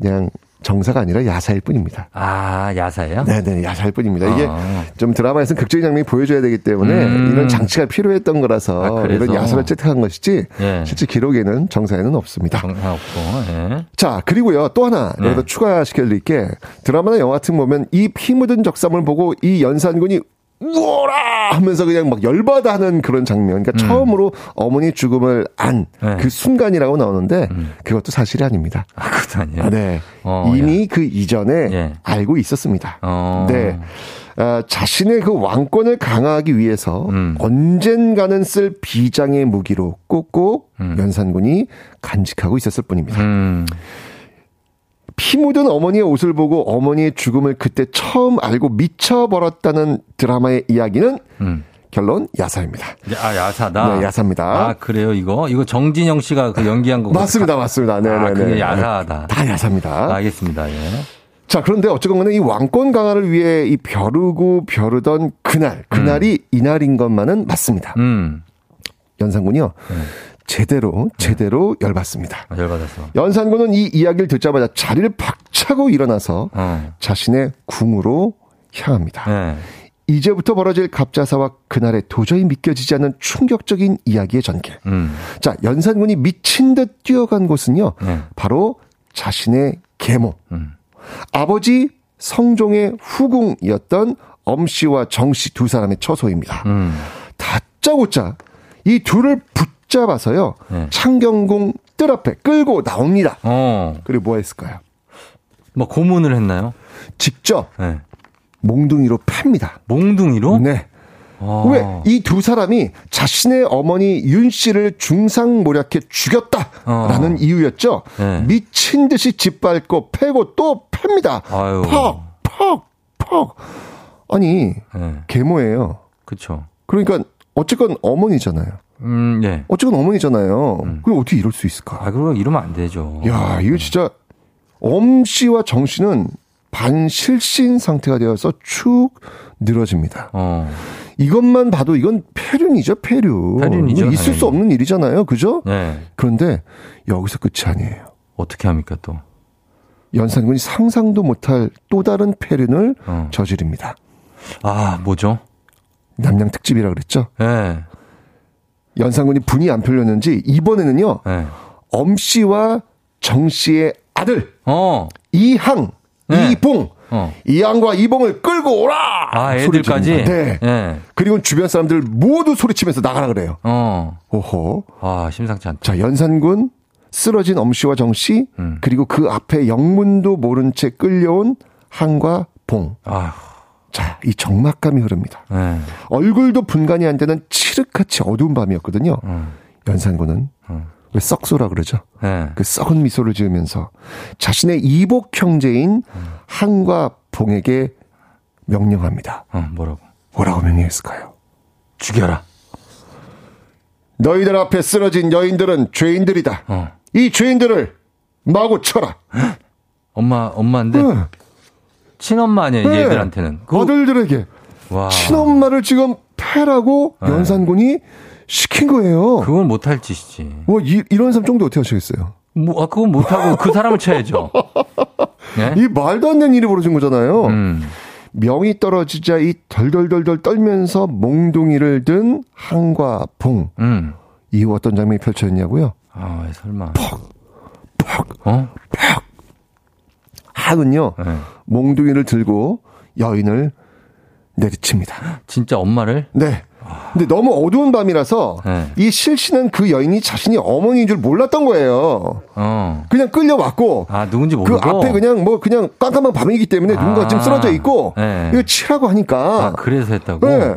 그냥 정사가 아니라 야사일 뿐입니다. 아, 야사예요? 네네, 야사일 뿐입니다. 이게 아. 좀 드라마에서는 극적인 장면이 보여줘야 되기 때문에 음. 이런 장치가 필요했던 거라서 아, 이런 야사를 채택한 것이지 예. 실제 기록에는 정사에는 없습니다. 정사 없고, 예. 자, 그리고요, 또 하나 네. 여기다 추가시켜드릴 게 드라마나 영화 같은 보면 이 피 묻은 적삼을 보고 이 연산군이 우워라 하면서 그냥 막 열받아 하는 그런 장면. 그러니까 음. 처음으로 어머니 죽음을 안그 네. 순간이라고 나오는데 음. 그것도 사실이 아닙니다. 아, 그것도 아니에요? 아, 네. 어, 이미 야. 그 이전에 예. 알고 있었습니다. 어. 네. 아, 자신의 그 왕권을 강화하기 위해서 음. 언젠가는 쓸 비장의 무기로 꼭꼭 음. 연산군이 간직하고 있었을 뿐입니다. 음. 피 묻은 어머니의 옷을 보고 어머니의 죽음을 그때 처음 알고 미쳐버렸다는 드라마의 이야기는 음. 결론 야사입니다. 아 야사다. 네, 야사입니다. 아 그래요 이거 이거 정진영 씨가 그 연기한 거 맞습니다, 맞습니다. 네, 아, 네, 그게 네. 야사다. 다 야사입니다. 알겠습니다. 예. 자 그런데 어쨌건 이 왕권 강화를 위해 이 벼르고 벼르던 그날 그날이 음. 이날인 것만은 맞습니다. 음. 연산군이요. 음. 제대로 제대로 네. 열받습니다. 아, 열받았어. 연산군은 이 이야기를 듣자마자 자리를 박차고 일어나서 어. 자신의 궁으로 향합니다. 네. 이제부터 벌어질 갑자사와 그날의 도저히 믿겨지지 않는 충격적인 이야기의 전개. 음. 자, 연산군이 미친 듯 뛰어간 곳은요. 네. 바로 자신의 계모. 음. 아버지 성종의 후궁이었던 엄씨와 정씨 두 사람의 처소입니다. 음. 다짜고짜 이 둘을 붙 붙잡아서요. 네. 창경궁 뜰 앞에 끌고 나옵니다. 어. 그리고 뭐 했을까요? 뭐 고문을 했나요? 직접 네. 몽둥이로 팹니다. 몽둥이로? 네. 아. 왜이 두 사람이 자신의 어머니 윤 씨를 중상모략해 죽였다라는 아. 이유였죠. 네. 미친 듯이 짓밟고 패고 또 팹니다. 아유. 퍽, 퍽, 퍽. 아니 네. 계모예요. 그렇죠. 그러니까 어쨌건 어머니잖아요. 음, 예. 어쨌건 어머니잖아요. 음. 그럼 어떻게 이럴 수 있을까? 아, 그럼 이러면 안 되죠. 야, 이거 진짜 엄 씨와 정 씨는 반실신 상태가 되어서 축 늘어집니다. 어. 이것만 봐도 이건 폐륜이죠, 폐륜. 폐륜이죠. 뭐 있을 당연히. 수 없는 일이잖아요. 그죠? 네. 그런데 여기서 끝이 아니에요. 어떻게 합니까, 또? 연산군이 상상도 못할 또 다른 폐륜을 어. 저지릅니다. 아, 뭐죠? 남양 특집이라 그랬죠? 네. 연상군이 분이 안 풀렸는지 이번에는요. 네. 엄 씨와 정 씨의 아들 어. 이항, 네. 이봉 어. 이항과 이봉을 끌고 오라. 아 애들까지. 네. 네. 그리고 주변 사람들 모두 소리치면서 나가라 그래요. 어. 오호. 아 심상치 않다. 자 연산군 쓰러진 엄 씨와 정 씨, 음. 그리고 그 앞에 영문도 모른 채 끌려온 항과 봉. 아. 자, 이 적막감이 흐릅니다. 네. 얼굴도 분간이 안 되는 칠흑같이 어두운 밤이었거든요. 음. 연산군은 음. 왜 썩소라 그러죠? 네. 그 썩은 미소를 지으면서 자신의 이복 형제인 음. 한과 봉에게 명령합니다. 어, 뭐라고? 뭐라고 명령했을까요? 죽여라. 너희들 앞에 쓰러진 여인들은 죄인들이다. 어. 이 죄인들을 마구 쳐라. 엄마, 엄마인데? 응. 친엄마 아니에요, 네. 얘들한테는. 그 아들들에게. 와. 친엄마를 지금 패라고 네. 연산군이 시킨 거예요. 그건 못할 짓이지. 뭐, 이, 이런 사람 정도 어떻게 하시겠어요? 뭐, 아, 그건 못하고 그 사람을 쳐야죠. 네? 이 말도 안 되는 일이 벌어진 거잖아요. 음. 명이 떨어지자 이 덜덜덜덜 떨면서 몽둥이를 든 항과 봉. 음. 이후 어떤 장면이 펼쳐졌냐고요? 아, 아, 설마. 퍽, 퍽, 어? 퍽. 항은요, 네. 몽둥이를 들고 여인을 내리칩니다. 진짜 엄마를? 네. 근데 너무 어두운 밤이라서 네. 이 실신은 그 여인이 자신이 어머니인 줄 몰랐던 거예요. 어. 그냥 끌려왔고 아 누군지 모르고 그 앞에 그냥 뭐 그냥 깜깜한 밤이기 때문에 아. 누군가 지금 쓰러져 있고 네. 이거 치라고 하니까 아, 그래서 했다고. 네.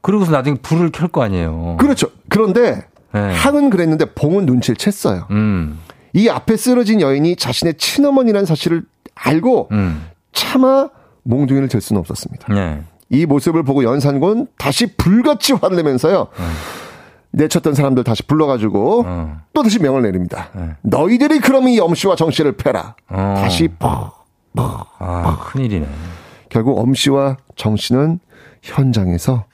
그러고서 나중에 불을 켤 거 아니에요. 그렇죠. 그런데 네. 항은 그랬는데 봉은 눈치를 챘어요. 음. 이 앞에 쓰러진 여인이 자신의 친어머니라는 사실을 알고 음. 차마 몽둥이를 들 수는 없었습니다. 네. 이 모습을 보고 연산군 다시 불같이 화를 내면서요. 음. 내쳤던 사람들 다시 불러가지고 음. 또 다시 명을 내립니다. 음. 너희들이 그럼 이 엄씨와 정씨를 패라. 어. 다시 퍽, 퍽, 아, 큰일이네. 결국 엄씨와 정씨는 현장에서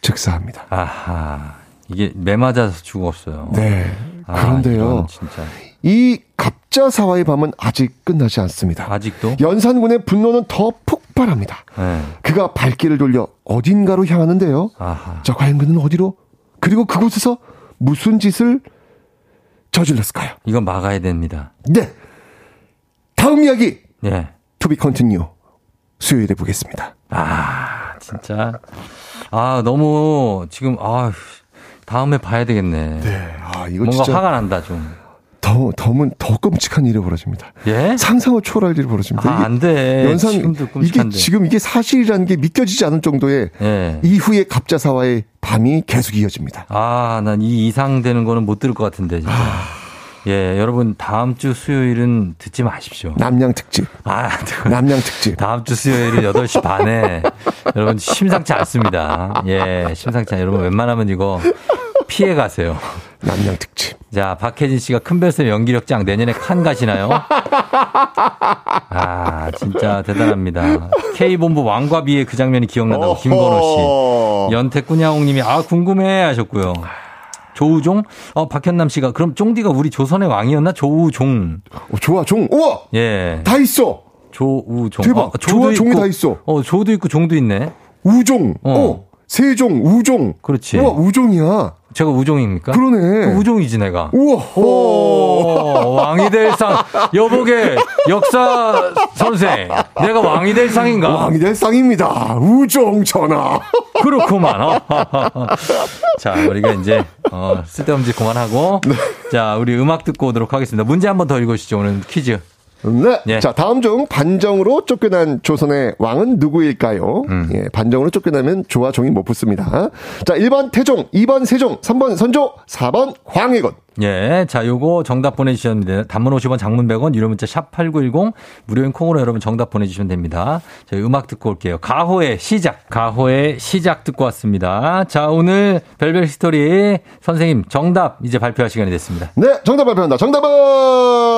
즉사합니다. 아하. 이게 매 맞아서 죽었어요. 네. 아, 그런데요. 아, 이 갑자사와의 밤은 아직 끝나지 않습니다. 아직도? 연산군의 분노는 더 폭발합니다. 네. 그가 발길을 돌려 어딘가로 향하는데요. 아하. 자, 과연 그는 어디로? 그리고 그곳에서 무슨 짓을 저질렀을까요? 이건 막아야 됩니다. 네. 다음 이야기. 네. To be continue. 수요일에 보겠습니다. 아, 진짜. 아, 너무 지금 아 다음에 봐야 되겠네. 네. 아, 이거 뭔가 진짜 화가 난다 좀. 더, 더면 더 끔찍한 일이 벌어집니다. 예? 상상을 초월할 일이 벌어집니다. 아, 안 돼. 연상, 이게 지금 이게 사실이라는 게 믿겨지지 않을 정도의 예. 이후에 갑자사화의 밤이 계속 이어집니다. 아, 난 이 이상 되는 거는 못 들을 것 같은데, 진짜. 아. 예, 여러분 다음 주 수요일은 듣지 마십시오. 남양 특집. 아, 남양 특집. 다음 주 수요일은 8시 반에 여러분 심상치 않습니다. 예, 심상치 않. 여러분 웬만하면 이거 피해 가세요. 남양 특집. 자, 박혜진 씨가 큰별쌤 연기력장 내년에 칸 가시나요? 아, 진짜 대단합니다. K본부 왕과 비의 그 장면이 기억난다고 김건호 씨. 연태 꾸냐옹 님이 아, 궁금해 하셨고요. 조우종? 어, 박현남 씨가 그럼 쫑디가 우리 조선의 왕이었나? 조우종. 어, 좋아, 종. 우와! 예. 다 있어! 조우종. 대박. 어, 조와 종이 다 있어. 어, 조도 있고 종도 있네. 우종. 어. 어. 세종, 우종. 그렇지. 우와, 우종이야. 제가 우종입니까? 그러네. 그 우종이지 내가. 우와. 오, 왕이 될 상. 여보게 역사 선생. 내가 왕이 될 상인가? 왕이 될 상입니다. 우종 전하. 그렇구만. 어. 자, 우리가 이제 어, 쓸데없는 짓 그만하고. 네. 자, 우리 음악 듣고 오도록 하겠습니다. 문제 한 번 더 읽어주시죠. 오늘 퀴즈. 네. 예. 자, 다음 중 반정으로 쫓겨난 조선의 왕은 누구일까요? 음. 예, 반정으로 쫓겨나면 조와 종이 못 붙습니다. 자, 1번 태종, 2번 세종, 3번 선조, 4번 광해군. 예. 자, 요거 정답 보내주셨는데, 단문 50원, 장문 100원, 유료 문자 샵 8910, 무료인 콩으로 여러분 정답 보내주시면 됩니다. 저희 음악 듣고 올게요. 가호의 시작. 가호의 시작 듣고 왔습니다. 자, 오늘 별별 스토리 선생님 정답 이제 발표할 시간이 됐습니다. 네, 정답 발표한다. 정답은!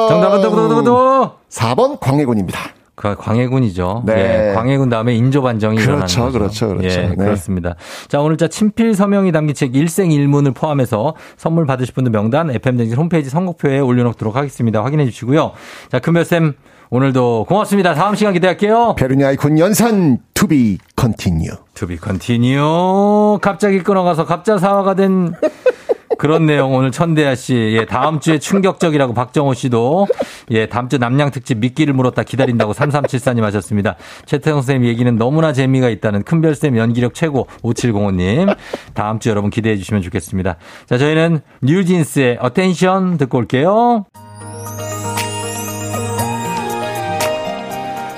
정답은, 두구두구두구 4번 광해군입니다. 그 광해군이죠. 네. 예, 광해군 다음에 인조반정이 그렇죠, 일어나는 거죠. 그렇죠, 그렇죠. 예, 네. 그렇습니다. 자, 오늘 자 친필 서명이 담긴 책 일생일문을 포함해서 선물 받으실 분들 명단 FM댕진 홈페이지 선곡표에 올려놓도록 하겠습니다. 확인해 주시고요. 자, 큰별쌤 오늘도 고맙습니다. 다음 시간 기대할게요. 패륜의 아이콘 연산 to be continue. To be continue. 갑자기 끊어가서 갑자 사화가 된 그런 내용 오늘 천대야 씨. 예, 다음 주에 충격적이라고 박정호 씨도 예, 다음 주 납량 특집 미끼를 물었다 기다린다고 3374님 하셨습니다. 최태성 선생님 얘기는 너무나 재미가 있다는 큰별쌤 연기력 최고 5705님. 다음 주 여러분 기대해 주시면 좋겠습니다. 자, 저희는 뉴진스의 Attention 듣고 올게요.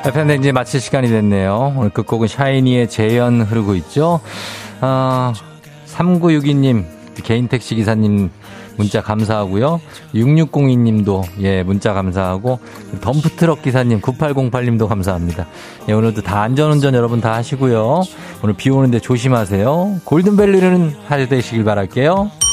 FM댕지 마칠 시간이 됐네요. 오늘 끝곡은 샤이니의 재현 흐르고 있죠. 아, 3962님, 개인 택시 기사님 문자 감사하고요. 6602님도 예 문자 감사하고 덤프트럭 기사님 9808님도 감사합니다. 예 오늘도 다 안전운전 여러분 다 하시고요. 오늘 비 오는데 조심하세요. 골든벨리는 하되 되시길 바랄게요.